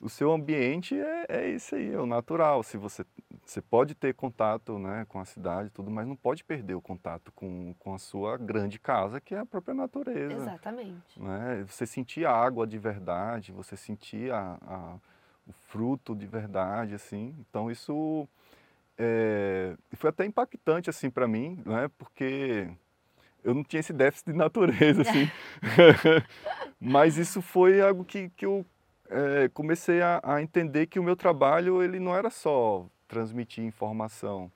o seu ambiente é, é isso aí, é o natural. Se você, você pode ter contato né, com a cidade tudo, mas não pode perder o contato com, com a sua grande casa, que é a própria natureza. Exatamente. Né? Você sentir a água de verdade, você sentir a, a- o fruto de verdade, assim. Então isso é, foi até impactante assim para mim, né? Porque eu não tinha esse déficit de natureza, assim. Mas isso foi algo que, que eu é, comecei a, a entender que o meu trabalho ele não era só transmitir informação,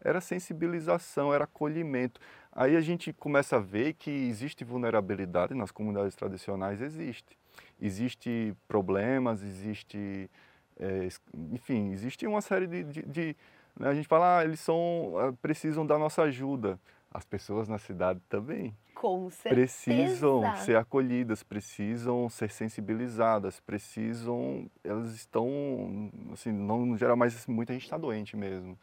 era sensibilização, era acolhimento. Aí a gente começa a ver que existe vulnerabilidade nas comunidades tradicionais, existe. Existe problemas, existe, é, enfim, existe uma série de, de- de- né, a gente fala, ah, eles são, ah, precisam da nossa ajuda. As pessoas na cidade também Com certeza. precisam ser acolhidas, precisam ser sensibilizadas, precisam, elas estão, assim, não no geral, mas assim, muita gente está doente mesmo.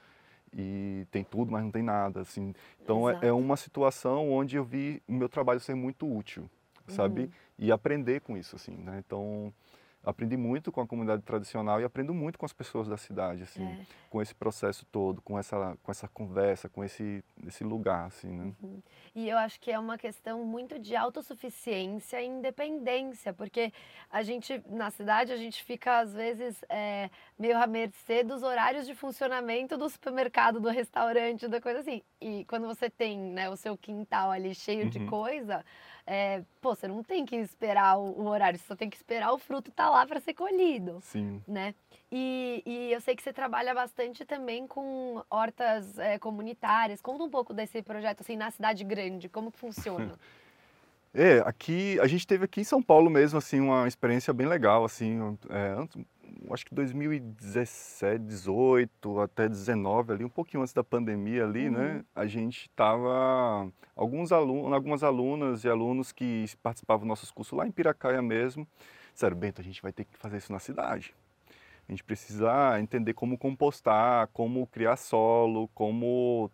E tem tudo, mas não tem nada, assim. Então é, é uma situação onde eu vi o meu trabalho ser muito útil, sabe? Uhum. E aprender com isso, assim, né? Então aprendi muito com a comunidade tradicional e aprendo muito com as pessoas da cidade, assim, É. com esse processo todo, com essa, com essa conversa, com esse, esse lugar, assim, né? E eu acho que é uma questão muito de autossuficiência e independência, porque a gente, na cidade, a gente fica, às vezes, é, meio à mercê dos horários de funcionamento do supermercado, do restaurante, da coisa assim. E quando você tem né, o seu quintal ali cheio de Uhum. coisa, é, pô, você não tem que esperar o, o horário, você só tem que esperar o fruto estar lá para ser colhido Sim. né? E, e eu sei que você trabalha bastante também com hortas eh, comunitárias. Conta um pouco desse projeto assim na cidade grande, como que funciona? É, aqui a gente teve aqui em São Paulo mesmo assim uma experiência bem legal assim, é, acho que 2017, 18 até 19 ali, um pouquinho antes da pandemia ali, né? Uhum. A gente tava alguns alunos, algumas alunas e alunos que participavam dos nossos cursos lá em Piracaia mesmo, disseram, Bento, a gente vai ter que fazer isso na cidade. A gente precisa entender como compostar, como criar solo, como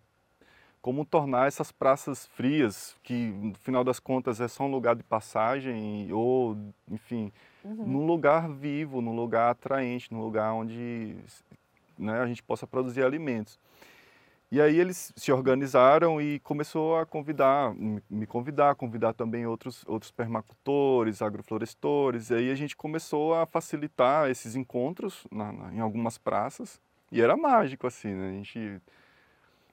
como tornar essas praças frias, que no final das contas é só um lugar de passagem, ou, enfim, Uhum. num lugar vivo, num lugar atraente, num lugar onde né, a gente possa produzir alimentos. E aí eles se organizaram e começou a convidar, me convidar, convidar também outros, outros permacultores, agroflorestores. E aí a gente começou a facilitar esses encontros na, na, em algumas praças. E era mágico, assim, né? A gente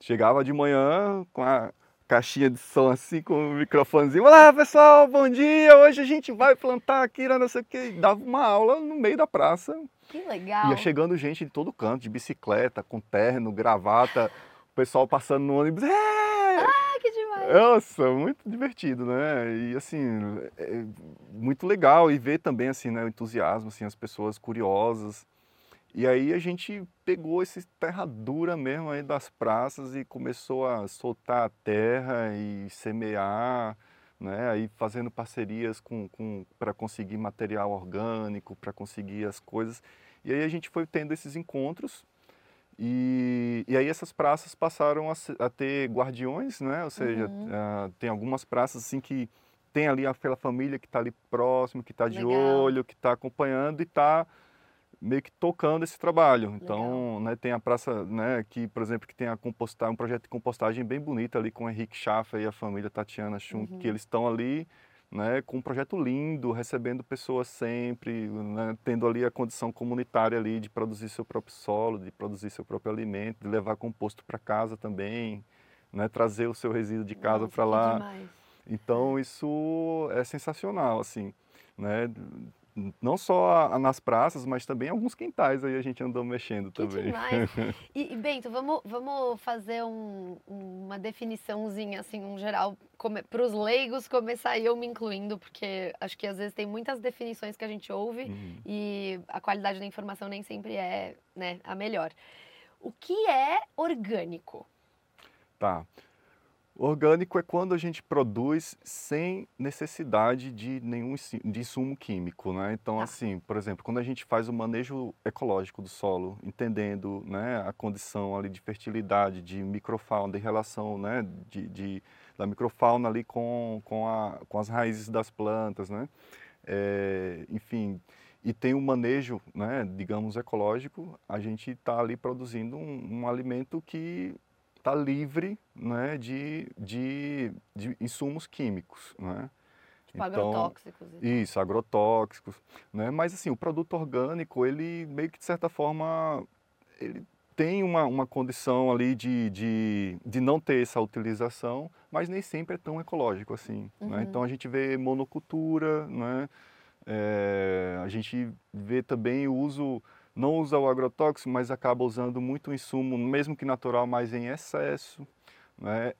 chegava de manhã com a caixinha de som assim, com o microfonezinho. Olá, pessoal, bom dia! Hoje a gente vai plantar aqui, não sei o quê. Dava uma aula no meio da praça. Que legal! Ia chegando gente de todo canto, de bicicleta, com terno, gravata, o pessoal passando no ônibus. É! Ah, que demais! Nossa, muito divertido, né? E assim, é muito legal e ver também assim, né, o entusiasmo, assim, as pessoas curiosas. E aí a gente pegou esse terra dura mesmo aí das praças e começou a soltar a terra e semear, né? Aí fazendo parcerias com, com para conseguir material orgânico, para conseguir as coisas. E aí a gente foi tendo esses encontros e, e aí essas praças passaram a, a ter guardiões, né? Ou seja, Uhum. ah, tem algumas praças assim que tem ali aquela família que está ali próximo, que está de olho, que está acompanhando e está meio que tocando esse trabalho. Então, né, tem a praça, né, que, por exemplo, que tem a compostar, um projeto de compostagem bem bonito ali com o Henrique Schaffer e a família Tatiana Schunk, Uhum. que eles estão ali, né, com um projeto lindo, recebendo pessoas sempre, né, tendo ali a condição comunitária ali de produzir seu próprio solo, de produzir seu próprio alimento, de levar composto para casa também, né, trazer o seu resíduo de casa para lá. demais. Então isso é sensacional, assim, né? Não só nas praças, mas também alguns quintais aí a gente andou mexendo Que também. demais! E, e, Bento, vamos, vamos fazer um- uma definiçãozinha, assim, um geral, para os leigos começar eu me incluindo, porque acho que às vezes tem muitas definições que a gente ouve Uhum. e a qualidade da informação nem sempre é né, a melhor. O que é orgânico? Tá. Orgânico é quando a gente produz sem necessidade de nenhum de insumo químico, né? Então, Tá. assim, por exemplo, quando a gente faz o manejo ecológico do solo, entendendo, né, a condição ali de fertilidade, de microfauna, de relação, né, de, de- da microfauna ali com, com, a, com as raízes das plantas, né? É, enfim, e tem um manejo, né, digamos, ecológico, a gente está ali produzindo um, um alimento que está livre né, de, de, de insumos químicos. Né? Tipo, agrotóxicos e tal. Isso, agrotóxicos. Né? Mas assim, o produto orgânico, ele meio que de certa forma, ele tem uma, uma condição ali de, de, de não ter essa utilização, mas nem sempre é tão ecológico assim. Uhum. Né? Então a gente vê monocultura, né? É, a gente vê também o uso, não usa o agrotóxico, mas acaba usando muito insumo, mesmo que natural, mas em excesso. Né?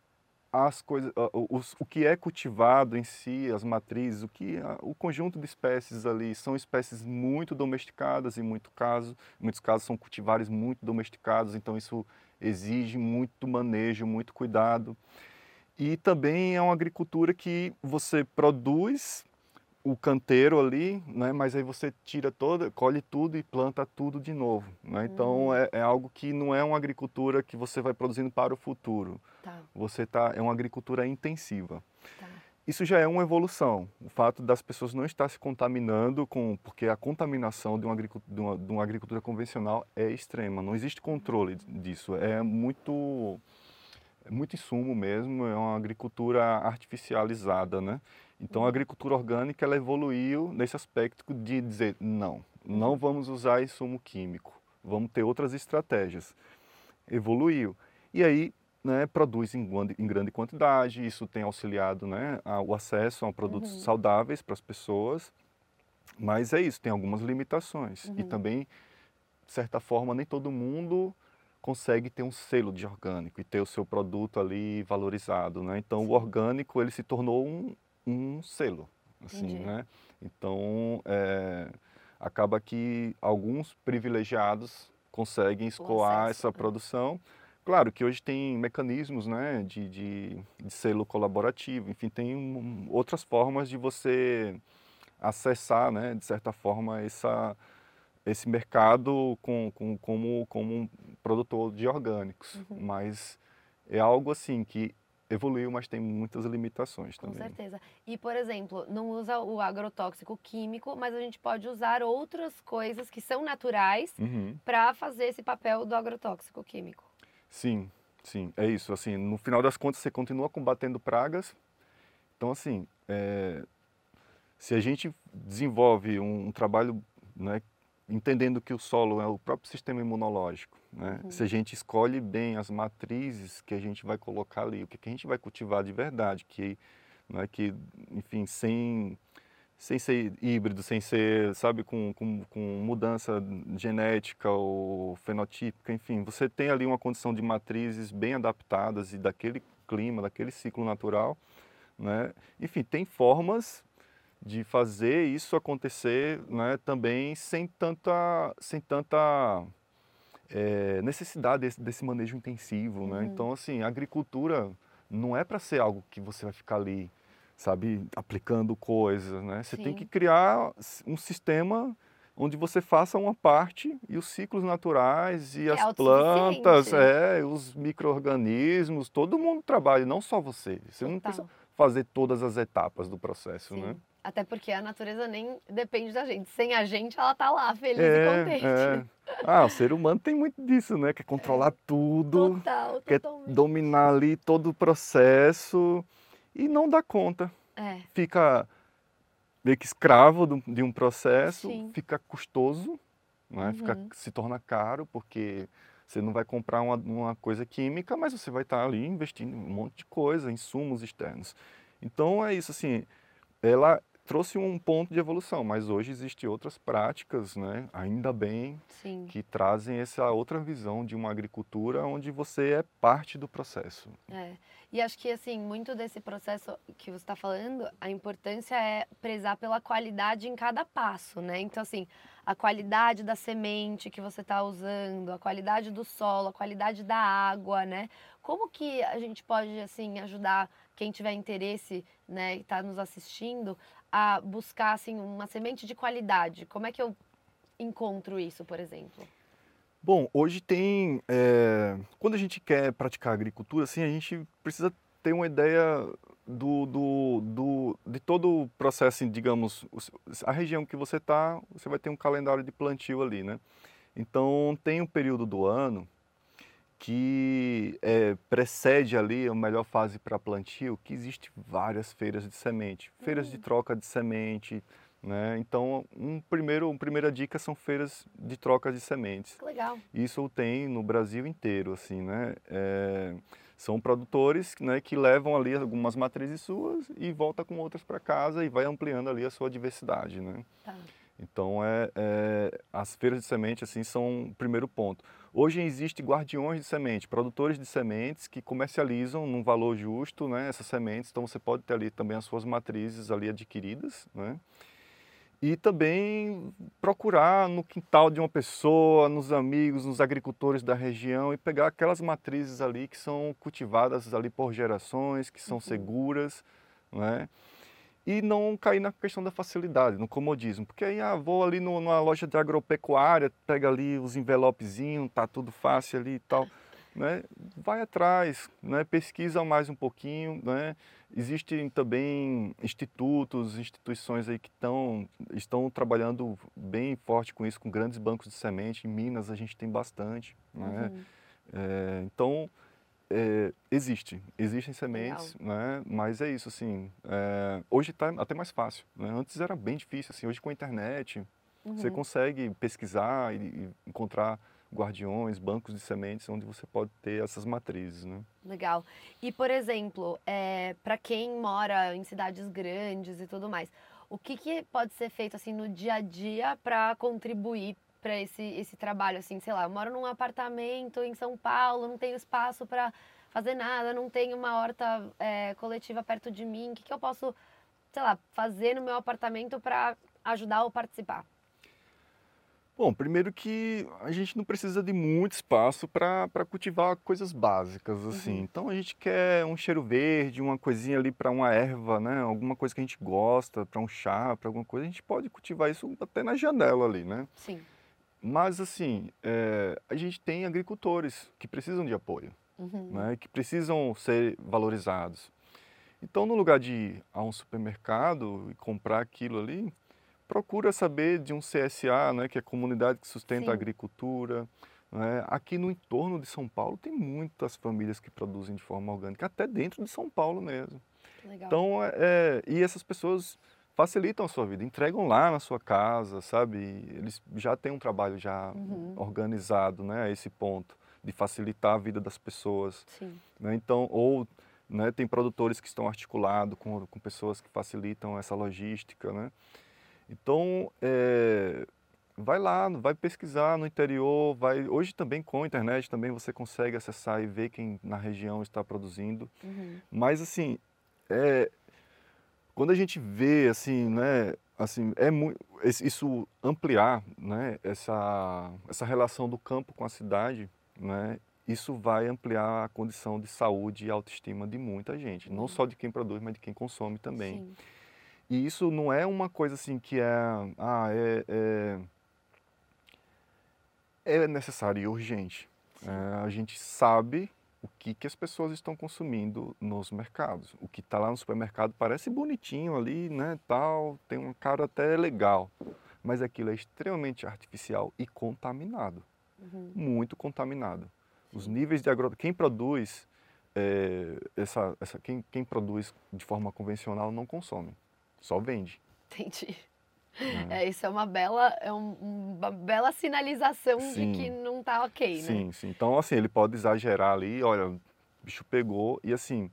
As coisas, os- o que é cultivado em si, as matrizes, o que o conjunto de espécies ali são espécies muito domesticadas em muito caso, em muitos casos são cultivares muito domesticados, então isso exige muito manejo, muito cuidado. E também é uma agricultura que você produz o canteiro ali, né? mas aí você tira toda, colhe tudo e planta tudo de novo. Né? Então Hum. é, é algo que não é uma agricultura que você vai produzindo para o futuro. Tá, Você tá, é uma agricultura intensiva. tá. Isso já é uma evolução. O fato das pessoas não estar se contaminando com, porque a contaminação de uma, de uma- de uma agricultura convencional é extrema. Não existe controle disso. É muito, é muito insumo mesmo. É uma agricultura artificializada, né? Então a agricultura orgânica ela evoluiu nesse aspecto de dizer não, não vamos usar insumo químico. Vamos ter outras estratégias. Evoluiu. E aí né, produz em, em grande quantidade, isso tem auxiliado né, o acesso a produtos Uhum. saudáveis para as pessoas, mas é isso, tem algumas limitações. E Uhum. também, de certa forma, nem todo mundo consegue ter um selo de orgânico e ter o seu produto ali valorizado, né? Então, Sim. o orgânico, ele se tornou um, um selo, assim, Entendi. né? Então, é, acaba que alguns privilegiados conseguem escoar essa é. produção. Claro que hoje tem mecanismos né, de, de, de selo colaborativo, enfim, tem um- outras formas de você acessar, né, de certa forma, essa, esse mercado com, com, como, como um produtor de orgânicos. Uhum. Mas é algo assim que evoluiu, mas tem muitas limitações Com também. certeza. E, por exemplo, não usa o agrotóxico químico, mas a gente pode usar outras coisas que são naturais Uhum. para fazer esse papel do agrotóxico químico. Sim. Sim, é isso. Assim, no final das contas, você continua combatendo pragas. Então, assim, é, se a gente desenvolve um, um trabalho né, entendendo que o solo é o próprio sistema imunológico, né? Uhum. se a gente escolhe bem as matrizes que a gente vai colocar ali, o que, a gente vai cultivar de verdade, que, né, que enfim, sem sem ser híbrido, sem ser, sabe, com, com, com, mudança genética ou fenotípica, enfim, você tem ali uma condição de matrizes bem adaptadas e daquele clima, daquele ciclo natural, né? Enfim, tem formas de fazer isso acontecer, né, também sem tanta, sem tanta é, necessidade desse, desse, manejo intensivo, né? Uhum. Então, assim, a agricultura não é para ser algo que você vai ficar ali sabe, aplicando coisas, né? Você Sim. tem que criar um sistema onde você faça uma parte e os ciclos naturais e é as plantas, é, os micro-organismos, todo mundo trabalha, não só você. Você Total. não precisa fazer todas as etapas do processo, Sim. né? Até porque a natureza nem depende da gente. Sem a gente, ela tá lá, feliz é, e contente. É. Ah, o ser humano tem muito disso, né? Quer controlar é. tudo, Total, quer dominar ali todo o processo e não dá conta. É. Fica meio que escravo de um processo, Sim. fica custoso, né? Uhum. fica, se torna caro, porque você não vai comprar uma, uma coisa química, mas você vai estar ali investindo em um monte de coisa, insumos externos. Então é isso, assim, ela trouxe um ponto de evolução, mas hoje existem outras práticas, né, ainda bem, Sim. que trazem essa outra visão de uma agricultura onde você é parte do processo. É. E acho que, assim, muito desse processo que você está falando, a importância é prezar pela qualidade em cada passo, né? Então, assim, a qualidade da semente que você está usando, a qualidade do solo, a qualidade da água, né? Como que a gente pode, assim, ajudar quem tiver interesse, né, e está nos assistindo, a buscar assim uma semente de qualidade? Como é que eu encontro isso, por exemplo? Bom, hoje tem. É, quando a gente quer praticar agricultura, assim, a gente precisa ter uma ideia do, do, do, de todo o processo, assim, digamos, a região que você está, você vai ter um calendário de plantio ali, né? Então, tem um período do ano que é, precede ali a melhor fase para plantio, que existe várias feiras de semente, feiras de hum. troca de semente, né? Então, um primeiro, uma primeira dica são feiras de troca de sementes. Legal. Isso tem no Brasil inteiro, assim, né? É, são produtores né, que levam ali algumas matrizes suas e volta com outras para casa e vai ampliando ali a sua diversidade, né? Tá. Então, é, é, as feiras de semente assim são o primeiro ponto. Hoje existem guardiões de semente, produtores de sementes que comercializam num valor justo né, essas sementes. Então, você pode ter ali também as suas matrizes ali adquiridas, né? E também procurar no quintal de uma pessoa, nos amigos, nos agricultores da região e pegar aquelas matrizes ali que são cultivadas ali por gerações, que são uhum. seguras, né? E não cair na questão da facilidade, no comodismo. Porque aí, ah, vou ali no, numa loja de agropecuária, pega ali os envelopezinhos, tá tudo fácil ali e tal. Né? Vai atrás, né? pesquisa mais um pouquinho. Né? Existem também institutos, instituições aí que tão, estão trabalhando bem forte com isso, com grandes bancos de semente. Em Minas a gente tem bastante. Né? Uhum. É, então, é, existe, existem sementes, né? Mas é isso, assim. É, hoje está até mais fácil. Né? Antes era bem difícil, assim. Hoje com a internet uhum. você consegue pesquisar e, e, encontrar guardiões, bancos de sementes onde você pode ter essas matrizes, né? Legal. E por exemplo, é, para quem mora em cidades grandes e tudo mais, o que, que pode ser feito assim no dia a dia para contribuir para esse, esse trabalho, assim, sei lá, eu moro num apartamento em São Paulo, não tenho espaço para fazer nada, não tenho uma horta é, coletiva perto de mim, o que, que eu posso, sei lá, fazer no meu apartamento para ajudar ou participar? Bom, primeiro que a gente não precisa de muito espaço para cultivar coisas básicas, assim. Uhum. Então a gente quer um cheiro verde, uma coisinha ali para uma erva, né? Alguma coisa que a gente gosta, para um chá, para alguma coisa, a gente pode cultivar isso até na janela ali, né? Sim. Mas, assim, é, a gente tem agricultores que precisam de apoio, uhum. né, que precisam ser valorizados. Então, no lugar de ir a um supermercado e comprar aquilo ali, procura saber de um CSA, né, que é a comunidade que sustenta Sim. a agricultura, Né? Aqui no entorno de São Paulo tem muitas famílias que produzem de forma orgânica, até dentro de São Paulo mesmo. Legal. Então, é, é, e essas pessoas facilitam a sua vida, entregam lá na sua casa, sabe? Eles já têm um trabalho já Uhum. organizado, né, a esse ponto de facilitar a vida das pessoas, Sim. né? Então, ou né, tem produtores que estão articulados com, com pessoas que facilitam essa logística, né? Então, é, vai lá, vai pesquisar no interior, vai. Hoje também com a internet também você consegue acessar e ver quem na região está produzindo. Uhum. Mas assim, é, quando a gente vê assim, né, assim, é muito isso ampliar, né, essa essa relação do campo com a cidade, né, isso vai ampliar a condição de saúde e autoestima de muita gente, não só de quem produz, mas de quem consome também. Sim. E isso não é uma coisa assim que é, ah, é, é, é necessário e urgente. É, a gente sabe o que, que as pessoas estão consumindo nos mercados. O que está lá no supermercado parece bonitinho ali, né, tal, tem uma cara até legal, mas aquilo é extremamente artificial e contaminado, Uhum. muito contaminado. Os níveis de agro... Quem produz é, essa, essa quem, quem produz de forma convencional não consome, só vende. Entendi. Né? É, isso é uma bela, é um- uma bela sinalização Sim. de que não tá ok, né? Sim, sim. Então, assim, ele pode exagerar ali, olha, o bicho pegou e assim,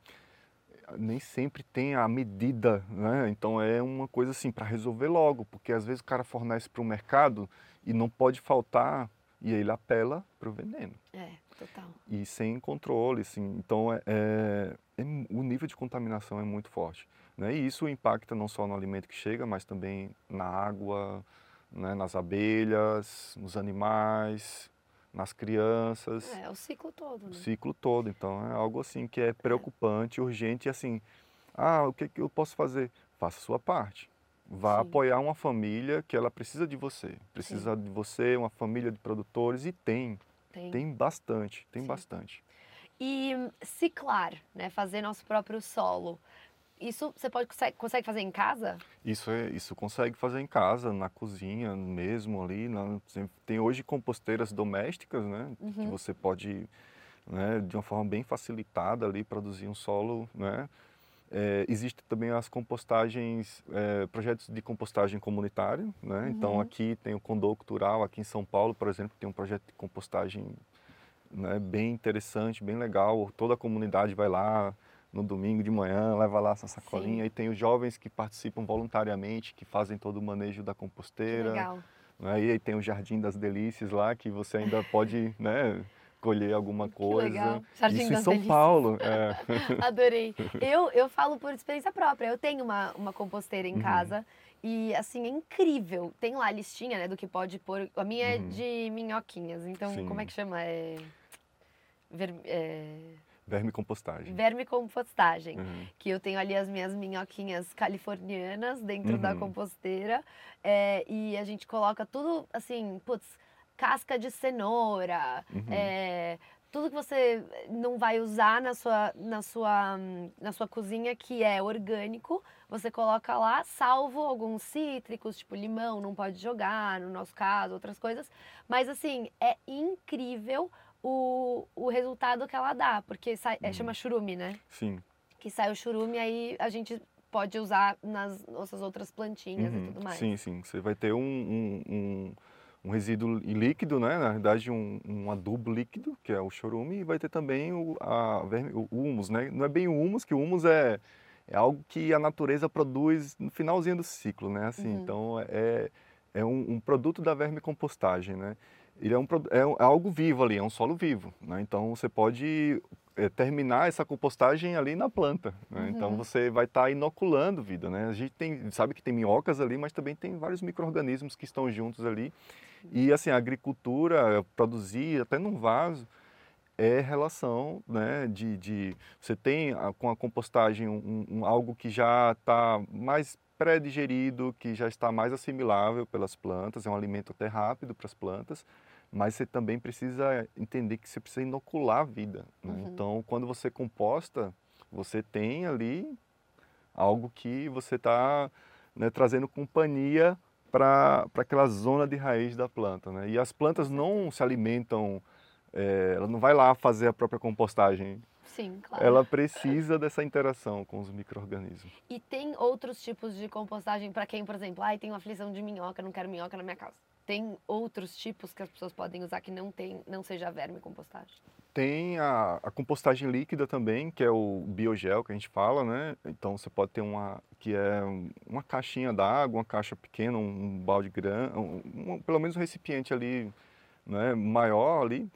nem sempre tem a medida, né? Então é uma coisa assim para resolver logo, porque às vezes o cara fornece para o mercado e não pode faltar e aí ele apela para o veneno É, total. e sem controle, assim. Então é, é- é o nível de contaminação é muito forte, né? E isso impacta não só no alimento que chega, mas também na água, né? Nas abelhas, nos animais, nas crianças É, o ciclo todo, o né? ciclo todo. Então é algo assim que é preocupante, urgente e assim, ah, o que, que eu posso fazer? Faça a sua parte. Vá Sim. apoiar uma família que ela precisa de você. Precisa de você, uma família de produtores e tem, Tem. tem bastante, tem Sim. bastante. E hum, ciclar, né? Fazer nosso próprio solo. Isso você pode consegue, fazer em casa? Isso é, isso consegue fazer em casa, na cozinha mesmo ali. na- tem hoje composteiras domésticas, né? Que Uhum. você pode, né, de uma forma bem facilitada ali produzir um solo, né? É, Existem também as compostagens, é, projetos de compostagem comunitária, né? Então Uhum. aqui tem o Condor Cultural, aqui em São Paulo, por exemplo, tem um projeto de compostagem né, bem interessante, bem legal. Toda a comunidade vai lá no domingo de manhã, leva lá essa sacolinha Sim. e tem os jovens que participam voluntariamente, que fazem todo o manejo da Que composteira. Legal. Né? E aí tem o Jardim das Delícias lá, que você ainda pode né, colher alguma Que coisa. legal. Jardim Isso em São Delícias. Paulo. é. Adorei. Eu, eu falo por experiência própria. Eu tenho uma, uma composteira em Uhum. casa e, assim, é incrível. Tem lá a listinha, né, do que pode pôr. A minha é Uhum. de minhoquinhas. Então, Sim. como é que chama? É... ver- é... Verme compostagem. Vermicompostagem. Uhum. Que eu tenho ali as minhas minhoquinhas californianas dentro da Uhum. composteira. é, e a gente coloca tudo, assim, putz, casca de cenoura, Uhum. é, tudo que você não vai usar na sua, na, sua, na sua cozinha que é orgânico, você coloca lá, salvo alguns cítricos, tipo limão, não pode jogar, no nosso caso, outras coisas. Mas assim, é incrível o, o resultado que ela dá, porque sai, é, Uhum. chama churume, né? Sim. Que sai o churume, aí a gente pode usar nas nossas outras plantinhas Uhum. e tudo mais. Sim, sim. Você vai ter um, um, um, um resíduo líquido, né? Na verdade, um, adubo líquido, que é o chorume, e vai ter também o, a verme, o humus, né? Não é bem o humus, que o humus é, é algo que a natureza produz no finalzinho do ciclo, né? Assim, Uhum. Então, é, é um, um produto da vermicompostagem, né? Ele é, um, é, um- é algo vivo ali, é um solo vivo, né? Então, você pode é, terminar essa compostagem ali na planta, né? Então, Uhum. você vai estar inoculando vida, né? A gente tem, sabe que tem minhocas ali, mas também tem vários micro-organismos que estão juntos ali. E, assim, a agricultura, produzir até num vaso, é relação, né, de, de você tem com a compostagem um, um- algo que já está mais pré-digerido, que já está mais assimilável pelas plantas, é um alimento até rápido para as plantas, mas você também precisa entender que você precisa inocular a vida. né? Uhum. Então, quando você composta, você tem ali algo que você está trazendo companhia para aquela zona de raiz da planta. Né? E as plantas não se alimentam, é, ela não vai lá fazer a própria compostagem. Sim, claro. Ela precisa dessa interação com os micro-organismos. E tem outros tipos de compostagem para quem, por exemplo, ai, tem uma aflição de minhoca, não quero minhoca na minha casa. Tem outros tipos que as pessoas podem usar que não tem, não seja verme compostagem? Tem a, a, compostagem líquida também, que é o biogel que a gente fala, né? Então você pode ter uma que é uma caixinha d'água, uma caixa pequena, um, balde grande, um, um, pelo menos um recipiente ali, né, maior ali,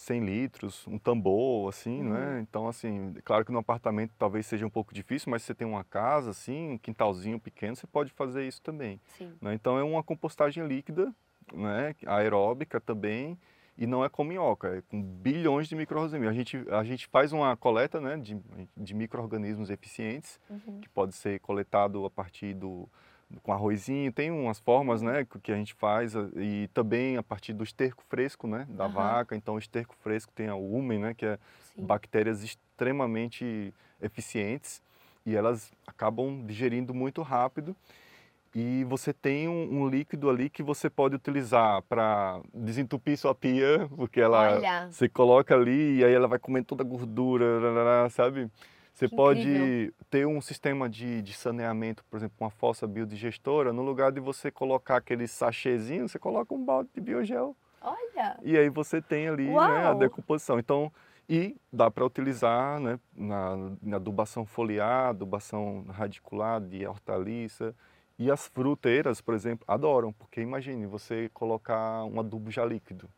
100 litros, um tambor, assim, uhum. né? Então, assim, claro que no apartamento talvez seja um pouco difícil, mas se você tem uma casa, assim, um quintalzinho pequeno, você pode fazer isso também. Né? Então, é uma compostagem líquida, né? aeróbica também, e não é com minhoca, é com bilhões de micro-organismos. A gente, a gente faz uma coleta né, de, de micro-organismos eficientes, uhum. que pode ser coletado a partir do, com arrozinho, tem umas formas, né, que a gente faz e também a partir do esterco fresco, né, da uhum. vaca. Então o esterco fresco tem a umen, né, que é Sim. bactérias extremamente eficientes e elas acabam digerindo muito rápido. E você tem um, um líquido ali que você pode utilizar para desentupir sua pia, porque ela Olha. você coloca ali e aí ela vai comendo toda a gordura, sabe? Você que pode incrível. ter um sistema de, de, saneamento, por exemplo, uma fossa biodigestora, no lugar de você colocar aquele sachêzinho, você coloca um balde de biogel. Olha! E aí você tem ali né, a decomposição. Então, e dá para utilizar né, na, na, adubação foliar, adubação radicular de hortaliça. E as fruteiras, por exemplo, adoram, porque imagine você colocar um adubo já líquido.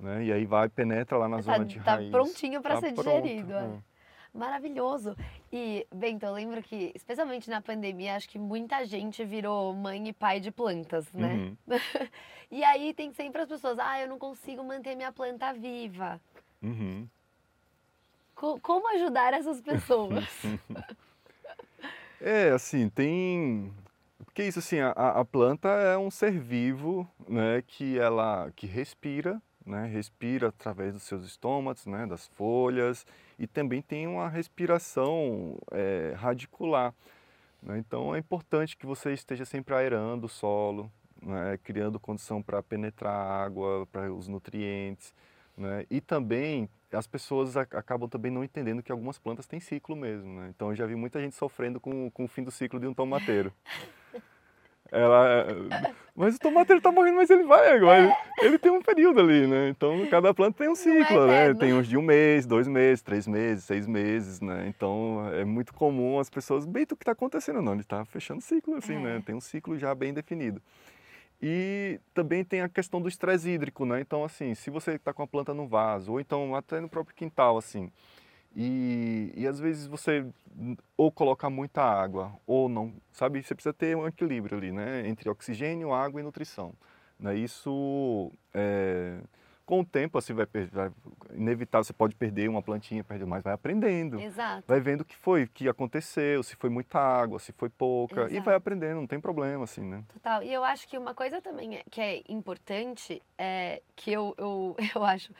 Né, e aí vai, penetra lá na tá, zona de tá raiz. prontinho para tá ser pronto, digerido. é. Maravilhoso. E, Bento, eu lembro que, especialmente na pandemia, acho que muita gente virou mãe e pai de plantas, né? Uhum. e aí tem sempre as pessoas, ah, eu não consigo manter minha planta viva. Uhum. Co como ajudar essas pessoas? é, assim, tem... Porque isso, assim, a, a planta é um ser vivo, né, que ela que respira, né, respira através dos seus estômatos, né, das folhas, e também tem uma respiração é, radicular. Né? Então é importante que você esteja sempre aerando o solo, né? criando condição para penetrar água, para os nutrientes. Né? E também as pessoas acabam também não entendendo que algumas plantas têm ciclo mesmo. Né? Então eu já vi muita gente sofrendo com, com o fim do ciclo de um tomateiro. Ela, mas o tomate ele tá morrendo, mas ele vai agora. É. Ele tem um período ali, né? Então cada planta tem um ciclo, né? Tem uns de um mês, dois meses, três meses, seis meses, né? Então é muito comum as pessoas, bem, o que está acontecendo? Não, ele está fechando ciclo, assim, né? é. né? Tem um ciclo já bem definido. E também tem a questão do estresse hídrico, né? Então, assim, se você está com a planta no vaso, ou então até no próprio quintal, assim, e, e às vezes você ou colocar muita água ou não, sabe? Você precisa ter um equilíbrio ali, né? Entre oxigênio, água e nutrição. Né? Isso, é, com o tempo, assim, vai, vai inevitável, você pode perder uma plantinha, perder mais, vai aprendendo. Exato. Vai vendo o que foi, o que aconteceu, se foi muita água, se foi pouca, Exato. e vai aprendendo, não tem problema, assim, né? Total. E eu acho que uma coisa também é, que é importante, é que eu, eu, eu acho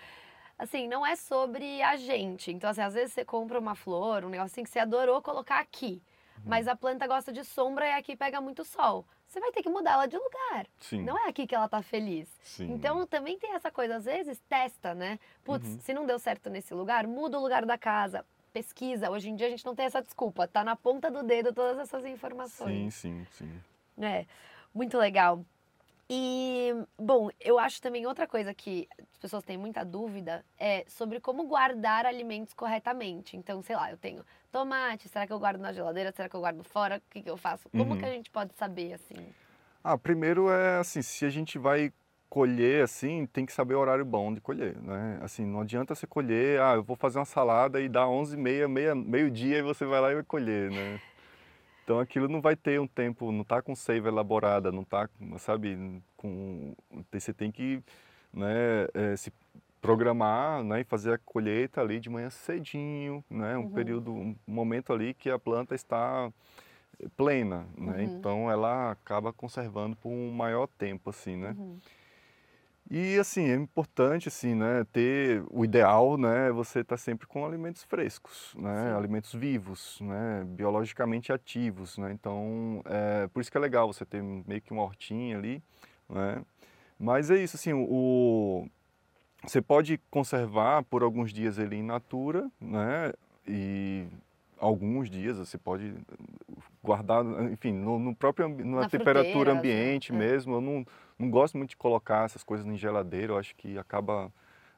assim, não é sobre a gente. Então, assim, às vezes você compra uma flor, um negócio assim que você adorou colocar aqui. Uhum. Mas a planta gosta de sombra e aqui pega muito sol. Você vai ter que mudar ela de lugar. Sim. Não é aqui que ela tá feliz. Sim. Então também tem essa coisa, às vezes, testa, né? Putz, Uhum. se não deu certo nesse lugar, muda o lugar da casa. Pesquisa. Hoje em dia a gente não tem essa desculpa. Tá na ponta do dedo todas essas Sim, informações. sim, sim. É, muito legal. E, bom, eu acho também outra coisa que as pessoas têm muita dúvida é sobre como guardar alimentos corretamente. Então, sei lá, eu tenho tomate, será que eu guardo na geladeira? Será que eu guardo fora? O que, que eu faço? Como Uhum. que a gente pode saber, assim? Ah, primeiro é assim, se a gente vai colher assim, tem que saber o horário bom de colher, né? Assim, não adianta você colher, ah, eu vou fazer uma salada e dá 11h30, meia, meio-dia e você vai lá e vai colher, né? Então aquilo não vai ter um tempo, não tá com seiva elaborada, não tá, sabe, com você tem que, né, eh, se programar, né, e fazer a colheita ali de manhã cedinho, né, um Uhum. período, um momento ali que a planta está plena, né? Uhum. Então ela acaba conservando por um maior tempo assim, né? Uhum. E assim, é importante assim, né, ter o ideal, né, é você estar sempre com alimentos frescos, né, Sim. alimentos vivos, né, biologicamente ativos, né. Então, é por isso que é legal você ter meio que uma hortinha ali, né. Mas é isso, assim, o você pode conservar por alguns dias ele in natura, né, e alguns dias você pode guardar, enfim, no no próprio na Na temperatura ambiente é. mesmo. Eu não não gosto muito de colocar essas coisas em geladeira, eu acho que acaba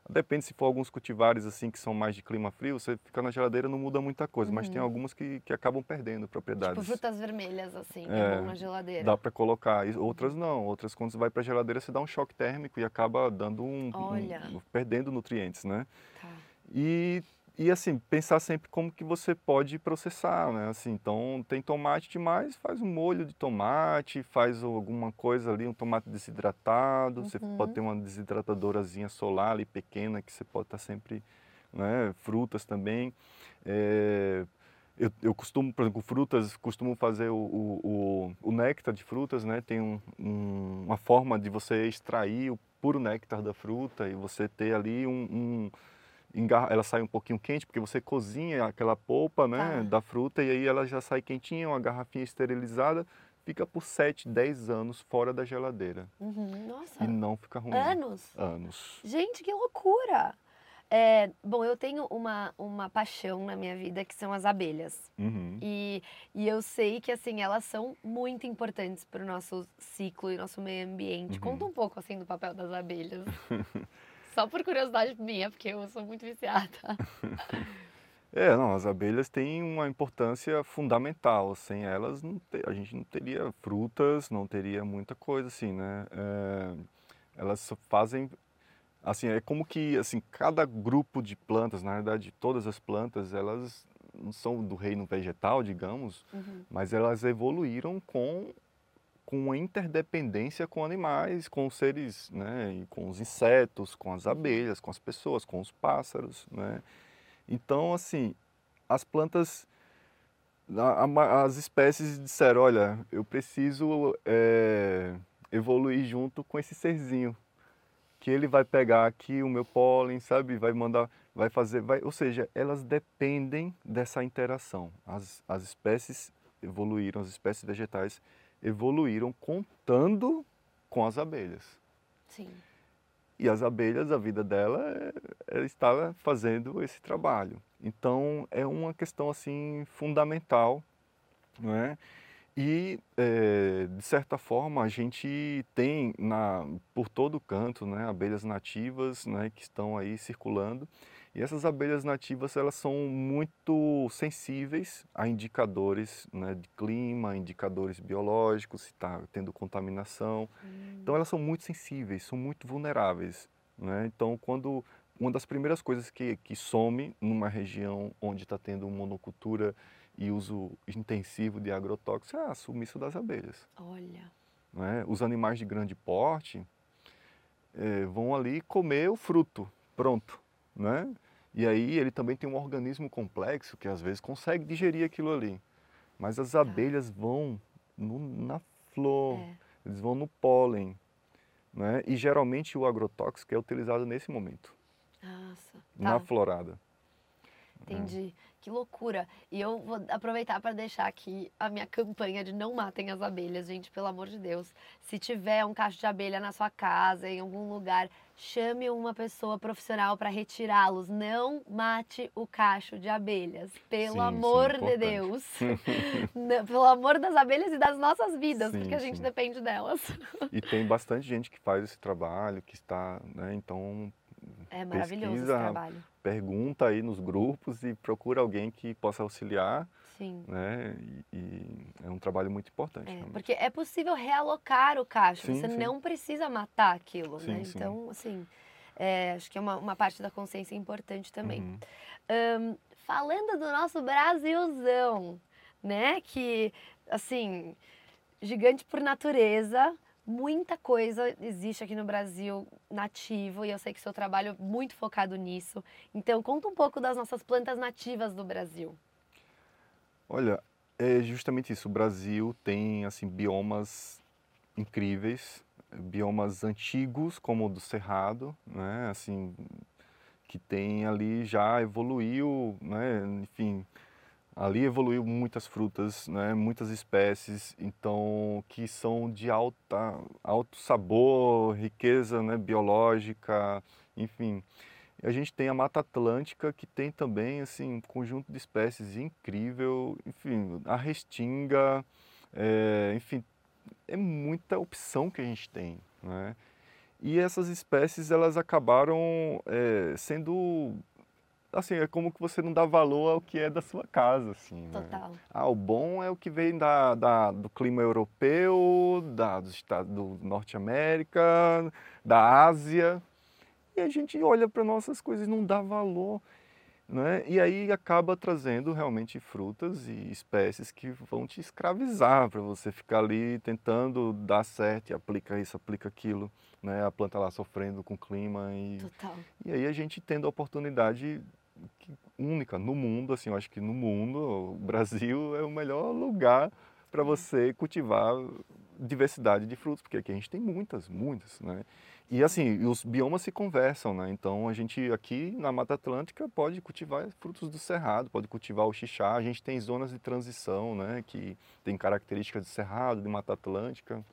depende se for alguns cultivares, assim, que são mais de clima frio, você ficar na geladeira não muda muita coisa, mas tem Uhum. algumas que que acabam perdendo Tipo propriedades. frutas vermelhas, assim, é, É, na geladeira. Dá para colocar, outras não, outras quando você vai para a geladeira você dá um choque térmico e acaba dando um um Olha. perdendo nutrientes, né. Tá. E e assim, pensar sempre como que você pode processar, né, assim, então tem tomate demais, faz um molho de tomate, faz alguma coisa ali, um tomate desidratado, você Uhum. pode ter uma desidratadorazinha solar ali pequena que você pode estar sempre, né, frutas também. Eh, eu eu costumo, por exemplo, frutas, costumo fazer o o o o néctar de frutas, né, tem um um uma forma de você extrair o puro néctar da fruta e você ter ali um um ela sai um pouquinho quente, porque você cozinha aquela polpa, né, Tá. da fruta e aí ela já sai quentinha, uma garrafinha esterilizada, fica por 7, 10 anos fora da geladeira Uhum. Nossa, e não fica ruim. anos? Anos. Gente, que loucura! É, bom, eu tenho uma, uma paixão na minha vida que são as abelhas. Uhum. E, e eu sei que, assim, elas são muito importantes para o nosso ciclo e nosso meio ambiente. Uhum. Conta um pouco, assim, do papel das abelhas. Só por curiosidade minha, porque eu sou muito viciada. É, não, as abelhas têm uma importância fundamental, sem elas não te- a gente não teria frutas, não teria muita coisa assim, né? É, elas fazem, assim, é como que, assim, cada grupo de plantas, na verdade, todas as plantas, elas não são do reino vegetal, digamos, Uhum. mas elas evoluíram com com uma interdependência com animais, com os seres, né, com os insetos, com as abelhas, com as pessoas, com os pássaros, né? Então, assim, as plantas, a- a as espécies disseram, olha, eu preciso eh, evoluir junto com esse serzinho, que ele vai pegar aqui o meu pólen, sabe? Vai mandar, vai fazer, vai, ou seja, elas dependem dessa interação. As, as espécies evoluíram, as espécies vegetais evoluíram contando com as abelhas. Sim. E as abelhas, a vida dela é, é estar fazendo esse trabalho. Então é uma questão assim fundamental, não é? E eh, de certa forma a gente tem na por todo canto, né, abelhas nativas, né, que estão aí circulando. E essas abelhas nativas elas são muito sensíveis a indicadores, né, de clima, indicadores biológicos, se está tendo contaminação. Então elas são muito sensíveis, são muito vulneráveis. Né? Então quando uma das primeiras coisas que, que some numa região onde está tendo monocultura e uso intensivo de agrotóxicos é a sumiço das abelhas. Olha. Né? Os animais de grande porte eh, vão ali comer o fruto, pronto. Né? E aí ele também tem um organismo complexo que às vezes consegue digerir aquilo ali. Mas as abelhas vão no- na flor, É. eles vão no pólen. Né? E geralmente o agrotóxico é utilizado nesse momento, Nossa. na Tá. florada. Entendi. Que loucura. E eu vou aproveitar para deixar aqui a minha campanha de não matem as abelhas, gente, pelo amor de Deus. Se tiver um cacho de abelha na sua casa, em algum lugar, chame uma pessoa profissional para retirá-los. Não mate o cacho de abelhas, pelo Sim, sim, amor de importante. Deus. Pelo amor das abelhas e das nossas vidas, Sim, porque a gente sim. depende delas. E tem bastante gente que faz esse trabalho, que está, né? Então É maravilhoso esse Pesquisa, trabalho. pergunta aí nos grupos e procura alguém que possa auxiliar, Sim. né? E, e é um trabalho muito importante. É, porque é possível realocar o cacho, Sim, você sim. não precisa matar aquilo, né? Sim, sim. Então, assim, é, acho que é uma, uma parte da consciência importante também. Uhum. Ahn, falando do nosso Brasilzão, né? Que, assim, gigante por natureza, muita coisa existe aqui no Brasil nativo e eu sei que seu trabalho é muito focado nisso. Então, conta um pouco das nossas plantas nativas do Brasil. Olha, é justamente isso. O Brasil tem assim biomas incríveis, biomas antigos, como o do Cerrado, né? Assim, que tem ali já evoluiu, né? Enfim, ali evoluiu muitas frutas, né? Muitas espécies, então que são de alta, alto sabor, riqueza, né? Biológica, enfim. E a gente tem a Mata Atlântica, que tem também assim, um conjunto de espécies incrível, enfim, a restinga, é, enfim, é muita opção que a gente tem. Né? E essas espécies elas acabaram é, sendo assim é como que você não dá valor ao que é da sua casa assim né? Total. ah o bom é o que vem da, da do clima europeu da estados do norte América da Ásia e a gente olha para nossas coisas não dá valor né? E aí acaba trazendo realmente frutas e espécies que vão te escravizar para você ficar ali tentando dar certo aplica isso, aplica aquilo, né? A planta lá sofrendo com o clima e Total. e aí a gente tendo a oportunidade única no mundo, assim, eu acho que no mundo o Brasil é o melhor lugar para uhum. você cultivar diversidade de frutos, porque aqui a gente tem muitas, muitas, né? E assim, os biomas se conversam, né? Então a gente aqui na Mata Atlântica pode cultivar frutos do cerrado, pode cultivar o xixá. A gente tem zonas de transição, né? Que tem características de cerrado, de Mata Atlântica.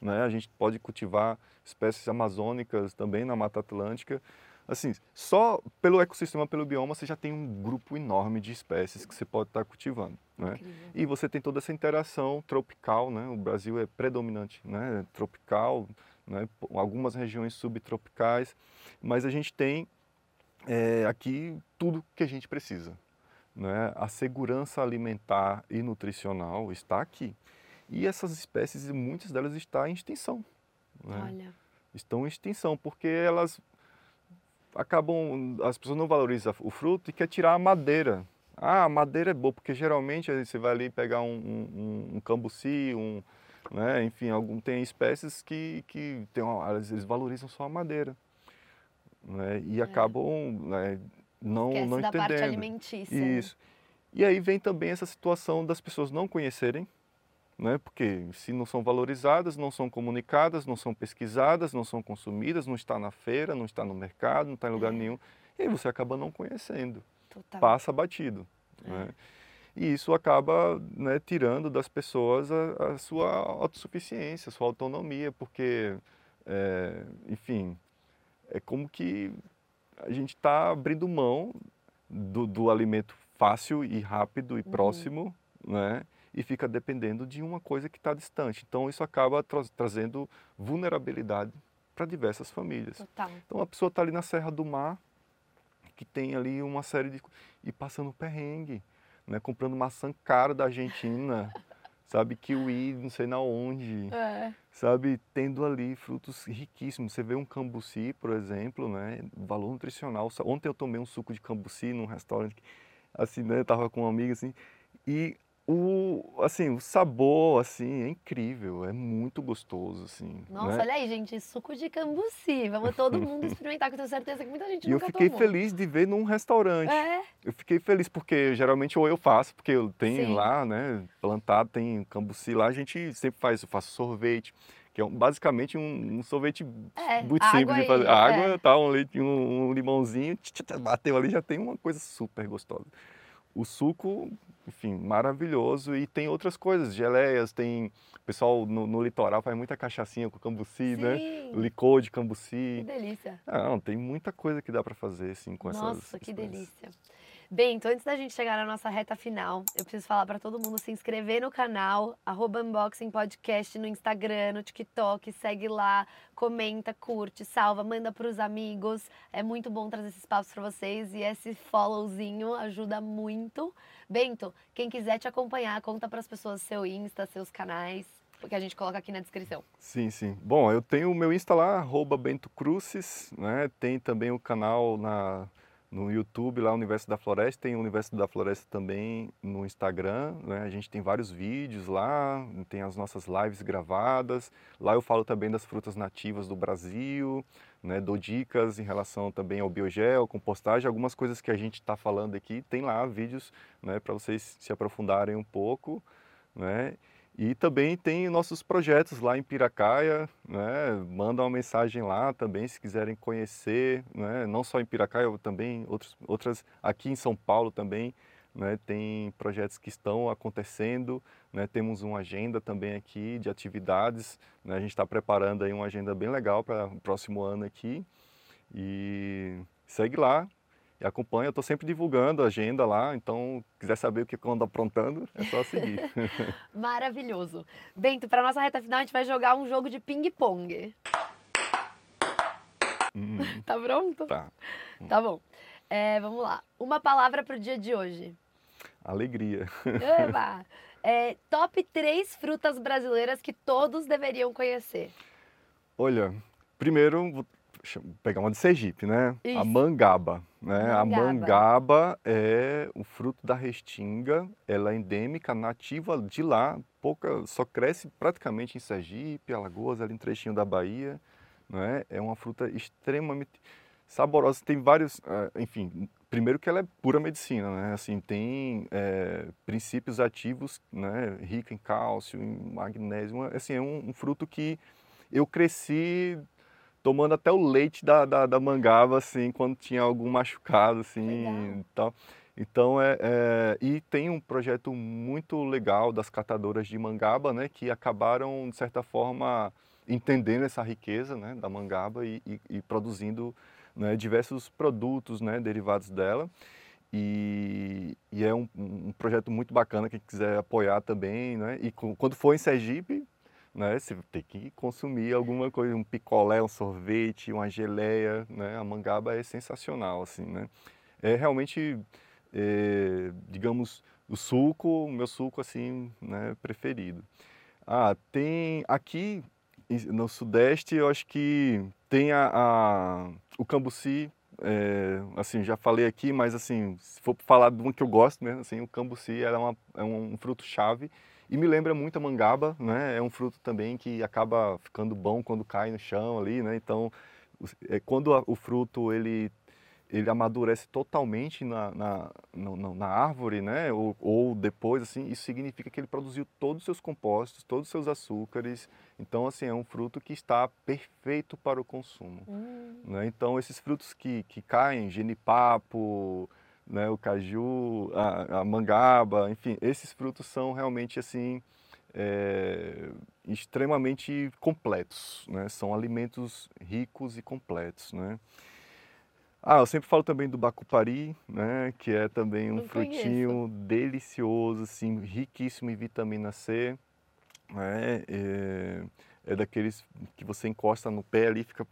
Né? A gente pode cultivar espécies amazônicas também na Mata Atlântica. Assim, só pelo ecossistema, pelo bioma, você já tem um grupo enorme de espécies que você pode estar cultivando, né? E você tem toda essa interação tropical, né? O Brasil é predominante, né? Tropical, né? algumas regiões subtropicais, mas a gente tem é, aqui tudo que a gente precisa. Né? A segurança alimentar e nutricional está aqui. E essas espécies, muitas delas estão em extinção. Né? Estão em extinção, porque elas acabam, as pessoas não valorizam o fruto e quer tirar a madeira. Ah, a madeira é boa, porque geralmente você vai ali pegar um, um, um cambuci, um, né? Enfim, algum, tem espécies que, que tem uma, eles valorizam só a madeira. Né? E é. acabam né, não, Esquece não da entendendo. parte alimentícia. Né? Isso. E aí vem também essa situação das pessoas não conhecerem, né? porque se não são valorizadas, não são comunicadas, não são pesquisadas, não são consumidas, não está na feira, não está no mercado, não está em lugar é. nenhum, e aí você acaba não conhecendo. Total. Passa batido. É. Né? E isso acaba né, tirando das pessoas a, a, sua autossuficiência, a sua autonomia, porque, é, enfim, é como que a gente está abrindo mão do, do, alimento fácil e rápido e uhum. próximo, né? E fica dependendo de uma coisa que está distante. Então isso acaba tra trazendo vulnerabilidade para diversas famílias. Total. Então a pessoa está ali na Serra do Mar, que tem ali uma série de e passando perrengue né? Comprando maçã cara da Argentina, sabe? Kiwi, não sei na onde, é. sabe? Tendo ali frutos riquíssimos. Você vê um cambuci, por exemplo, né? Valor nutricional. Ontem eu tomei um suco de cambuci num restaurante, assim, né? Eu tava com uma amiga, assim, e o, assim, o sabor, assim, é incrível, é muito gostoso, assim. Nossa, né? olha aí, gente, suco de cambuci, vamos todo mundo experimentar, que eu tenho certeza que muita gente e eu fiquei tomou. feliz de ver num restaurante. É. Eu fiquei feliz porque geralmente ou eu faço, porque eu tenho Sim. lá, né, plantado, tem cambuci lá, a gente sempre faz, eu faço sorvete, que é um, basicamente um, um sorvete é, muito simples de fazer. Aí, água, é. tá, um leite, um, um limãozinho, bateu ali, já tem uma coisa super gostosa. O suco enfim, maravilhoso. E tem outras coisas, geleias, tem. O pessoal no, no litoral faz muita cachaçinha com cambuci, né? Sim. né? Licor de cambuci. Que delícia. Ah, não, tem muita coisa que dá para fazer, assim, com Nossa, essas. Nossa, que delícia. Bem, então antes da gente chegar na nossa reta final, eu preciso falar para todo mundo se inscrever no canal, arroba Unboxing Podcast no Instagram, no TikTok, segue lá, comenta, curte, salva, manda para os amigos. É muito bom trazer esses papos para vocês e esse followzinho ajuda muito. Bento, quem quiser te acompanhar, conta para as pessoas seu Insta, seus canais porque a gente coloca aqui na descrição. Sim, sim. Bom, eu tenho o meu Insta lá, arroba Bento Crucis, né? Tem também o canal na no YouTube, lá Universo da Floresta, tem o Universo da Floresta também no Instagram, né? a gente tem vários vídeos lá, tem as nossas lives gravadas, lá eu falo também das frutas nativas do Brasil, né? dou dicas em relação também ao biogel, compostagem, algumas coisas que a gente está falando aqui, tem lá vídeos né? para vocês se aprofundarem um pouco, né? E também tem nossos projetos lá em Piracaia, né? Manda uma mensagem lá também se quiserem conhecer, né? Não só em Piracaia, também outros, outras aqui em São Paulo também, né? Tem projetos que estão acontecendo, né? Temos uma agenda também aqui de atividades, né? A gente está preparando aí uma agenda bem legal para o próximo ano aqui e segue lá, e acompanha. Eu estou sempre divulgando a agenda lá, então quiser saber o que eu ando aprontando, é só seguir. Maravilhoso. Bento, para nossa reta final a gente vai jogar um jogo de ping-pong. Hum, tá pronto? Tá. Tá bom. É, vamos lá. Uma palavra para o dia de hoje. Alegria. Eba! É, top 3 frutas brasileiras que todos deveriam conhecer. Olha, primeiro pegar uma de Sergipe, né? Isso. A mangaba, né? Mangaba. A mangaba é o fruto da restinga, ela é endêmica, nativa de lá, pouca, só cresce praticamente em Sergipe, Alagoas, ali em trechinho da Bahia, né? É uma fruta extremamente saborosa, tem vários, eh, enfim, primeiro que ela é pura medicina, né? Assim, tem é, princípios ativos, né? Rica em cálcio, em magnésio, assim, é um, um fruto que eu cresci tomando até o leite da, da, da mangaba, assim, quando tinha algum machucado, assim, tal. Então, é, é, e tem um projeto muito legal das catadoras de mangaba, né, que acabaram, de certa forma, entendendo essa riqueza, né, da mangaba e, e, e produzindo né, diversos produtos, né, derivados dela. E, e é um, um, projeto muito bacana, quem quiser apoiar também, né, e quando for em Sergipe, né? Você tem que consumir alguma coisa, um picolé, um sorvete, uma geleia, né? A mangaba é sensacional, assim, né? É realmente, é, digamos, o suco, o meu suco, assim, né? Preferido. Ah, tem aqui no Sudeste, eu acho que tem a, a o cambuci, é, assim, já falei aqui, mas assim, se for falar de um que eu gosto mesmo, assim, o cambuci é, uma, é um fruto-chave e me lembra muito a mangaba, né? É um fruto também que acaba ficando bom quando cai no chão ali, né? Então, é, quando o fruto ele ele amadurece totalmente na, na, na, na árvore, né? Ou, ou, depois, assim, isso significa que ele produziu todos os seus compostos, todos os seus açúcares. Então, assim, é um fruto que está perfeito para o consumo. Hum. Né? Então, esses frutos que, que caem, genipapo, né, o caju, a, a, mangaba, enfim, esses frutos são realmente assim é, extremamente completos, né? São alimentos ricos e completos, né? Ah, eu sempre falo também do bacupari, né? Que é também um Não frutinho conheço. delicioso, assim, riquíssimo em vitamina C, né? É, é daqueles que você encosta no pé ali, fica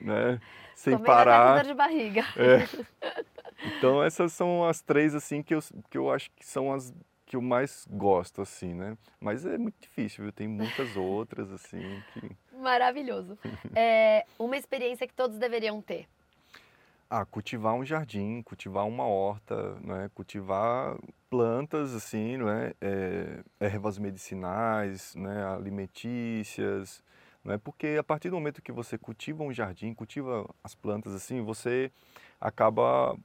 né? Sem Comendo parar. de barriga. É. Então essas são as três assim que eu, que eu acho que são as que eu mais gosto assim, né? Mas é muito difícil, viu? Tem muitas outras assim que Maravilhoso. É uma experiência que todos deveriam ter. Ah, cultivar um jardim, cultivar uma horta, né? cultivar plantas assim, né? É, ervas medicinais, né? alimentícias, né? porque a partir do momento que você cultiva um jardim, cultiva as plantas assim, você acaba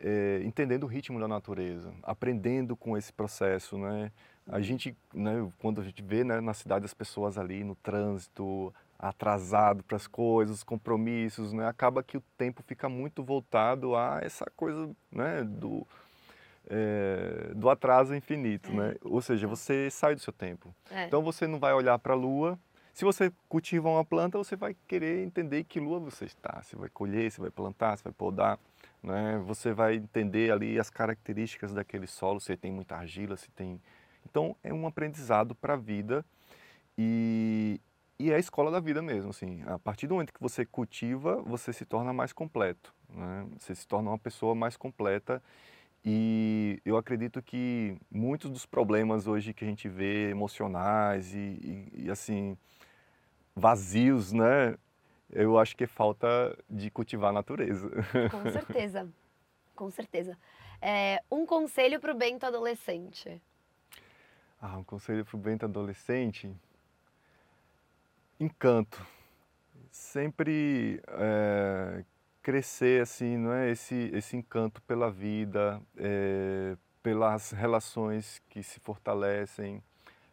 é, entendendo o ritmo da natureza, aprendendo com esse processo, né? A gente, né, quando a gente vê né, na cidade as pessoas ali no trânsito, atrasado para as coisas, compromissos, né? Acaba que o tempo fica muito voltado a essa coisa, né, do é, do atraso infinito, né? É. Ou seja, você sai do seu tempo. É. Então você não vai olhar para a lua. Se você cultiva uma planta, você vai querer entender que lua você está. Você vai colher, você vai plantar, você vai podar né? Você vai entender ali as características daquele solo, se tem muita argila, se tem... Então, é um aprendizado para a vida e, e é a escola da vida mesmo, assim. A partir do momento que você cultiva, você se torna mais completo, né? Você se torna uma pessoa mais completa e eu acredito que muitos dos problemas hoje que a gente vê emocionais e, e, e assim vazios, né? Eu acho que é falta de cultivar a natureza. Com certeza, com certeza. É, um conselho para o Bento adolescente? Ah, um conselho para o Bento adolescente? Encanto. Sempre é, crescer assim, não é? Esse, esse encanto pela vida, é, pelas relações que se fortalecem,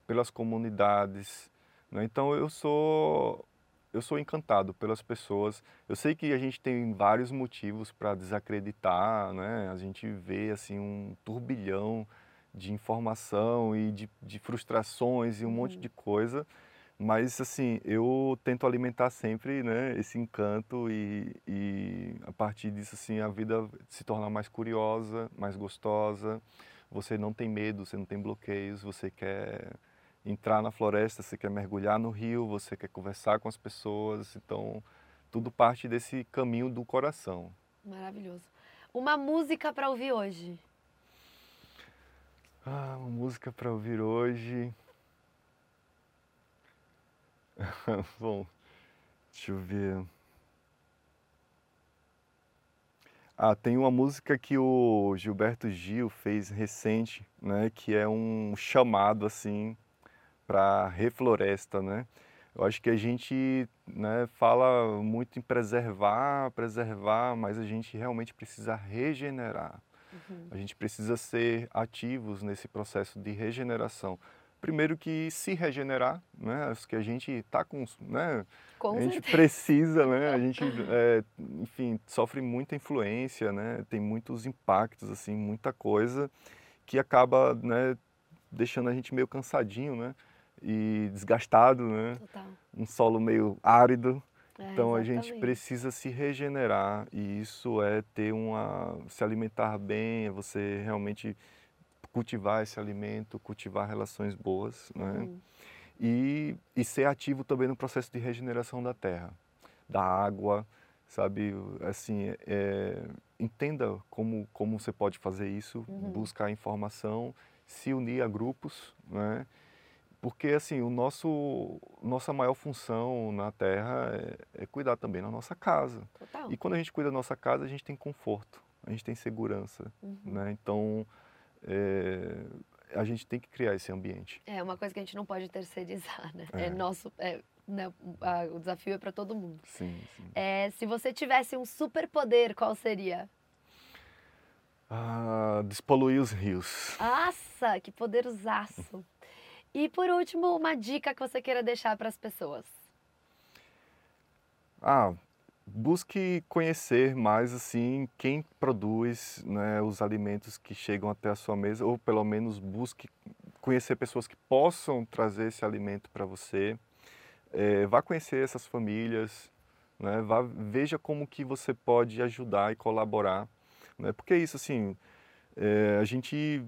pelas comunidades. Né? Então eu sou eu sou encantado pelas pessoas. Eu sei que a gente tem vários motivos para desacreditar, né? A gente vê assim um turbilhão de informação e de, de frustrações e um uhum. monte de coisa. Mas assim, eu tento alimentar sempre, né, esse encanto e, e a partir disso assim a vida se torna mais curiosa, mais gostosa. Você não tem medo, você não tem bloqueios, você quer entrar na floresta, você quer mergulhar no rio, você quer conversar com as pessoas, então tudo parte desse caminho do coração. Maravilhoso. Uma música para ouvir hoje? Ah, uma música para ouvir hoje. Bom, deixa eu ver. Ah, tem uma música que o Gilberto Gil fez recente, né, que é um chamado assim para refloresta, né? Eu acho que a gente né, fala muito em preservar, preservar, mas a gente realmente precisa regenerar. Uhum. A gente precisa ser ativos nesse processo de regeneração. Primeiro que se regenerar, né? Acho que a gente está com, né? Com a gente precisa, né? A gente, é, enfim, sofre muita influência, né? Tem muitos impactos, assim, muita coisa que acaba, né? Deixando a gente meio cansadinho, né? E desgastado, né? Total. Um solo meio árido. É, então exatamente. a gente precisa se regenerar e isso é ter uma se alimentar bem, é você realmente cultivar esse alimento, cultivar relações boas, né? Uhum. E, e ser ativo também no processo de regeneração da terra, da água, sabe? Assim, é, entenda como como você pode fazer isso, uhum. buscar informação, se unir a grupos, né? Porque assim, o nosso nossa maior função na Terra é, é cuidar também da nossa casa. Total. E quando a gente cuida da nossa casa, a gente tem conforto, a gente tem segurança, uhum. né? Então, é, a gente tem que criar esse ambiente. É uma coisa que a gente não pode terceirizar, né? É, é nosso, é, né, o desafio é para todo mundo. Sim, sim. É, se você tivesse um superpoder, qual seria? Ah, despoluir os rios. Nossa, que poderzaço! E por último, uma dica que você queira deixar para as pessoas. Ah, busque conhecer mais assim quem produz né, os alimentos que chegam até a sua mesa, ou pelo menos busque conhecer pessoas que possam trazer esse alimento para você. É, vá conhecer essas famílias, né, vá, veja como que você pode ajudar e colaborar, né, porque isso assim, é, a gente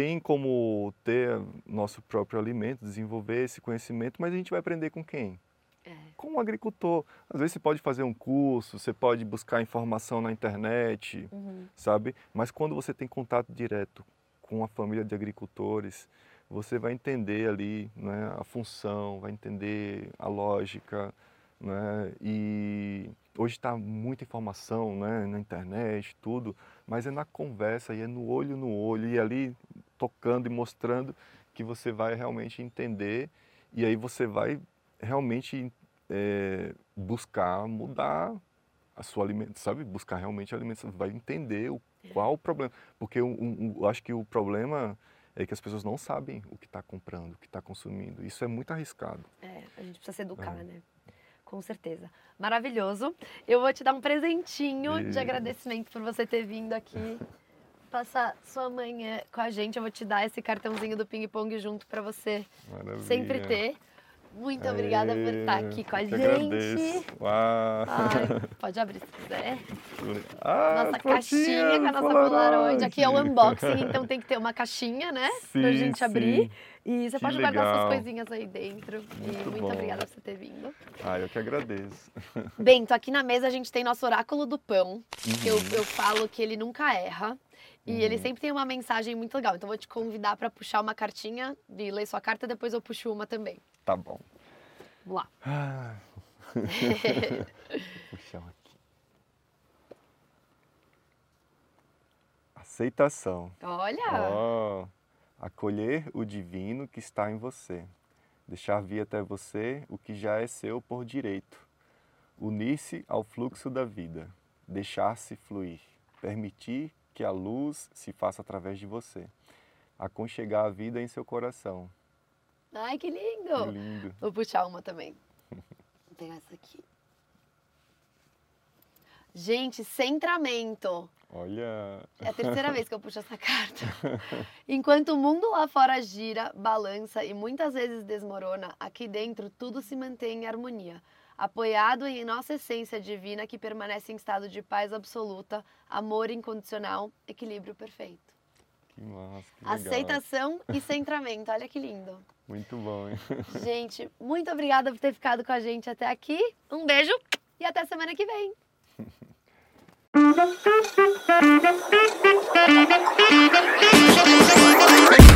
tem como ter nosso próprio alimento, desenvolver esse conhecimento, mas a gente vai aprender com quem? É. Com o agricultor. Às vezes você pode fazer um curso, você pode buscar informação na internet, uhum. sabe? Mas quando você tem contato direto com a família de agricultores, você vai entender ali né, a função, vai entender a lógica, né? E hoje está muita informação né, na internet, tudo, mas é na conversa e é no olho no olho e ali tocando e mostrando que você vai realmente entender e aí você vai realmente é, buscar mudar a sua alimentação, sabe? Buscar realmente a alimentação, vai entender o, qual o problema. Porque um, um, eu acho que o problema é que as pessoas não sabem o que está comprando, o que está consumindo. Isso é muito arriscado. É, a gente precisa se educar, é. né? Com certeza. Maravilhoso. Eu vou te dar um presentinho e... de agradecimento por você ter vindo aqui passar sua manhã com a gente. Eu vou te dar esse cartãozinho do Ping Pong junto para você Maravilha. sempre ter. Muito Aê, obrigada por estar aqui com a gente. Ai, pode abrir se quiser. Ah, nossa caixinha com a nossa Polaroid. Aqui é o unboxing, então tem que ter uma caixinha, né? Sim, pra gente sim. abrir. E você que pode legal. guardar suas coisinhas aí dentro. Muito e muito bom. obrigada por você ter vindo. Ah, eu que agradeço. Bento, aqui na mesa a gente tem nosso oráculo do pão. Uhum. Que eu, uhum. eu falo que ele nunca erra. E uhum. ele sempre tem uma mensagem muito legal. Então, vou te convidar para puxar uma cartinha e ler sua carta, depois eu puxo uma também. Tá bom. Vamos lá. Ah. puxar aqui. Aceitação. Olha! Oh, acolher o divino que está em você. Deixar vir até você o que já é seu por direito. Unir-se ao fluxo da vida. Deixar-se fluir. Permitir que a luz se faça através de você, aconchegar a vida em seu coração, Ai, que lindo. Que lindo. Vou puxar uma também. Vou pegar essa aqui. Gente, centramento. Olha. É a terceira vez que eu puxo essa carta. Enquanto o mundo lá fora gira, balança e muitas vezes desmorona, aqui dentro tudo se mantém em harmonia, apoiado em nossa essência divina que permanece em estado de paz absoluta, amor incondicional, equilíbrio perfeito. Que massa, que legal. Aceitação e centramento. Olha que lindo. Muito bom, hein? Gente, muito obrigada por ter ficado com a gente até aqui. Um beijo e até semana que vem. Thank you.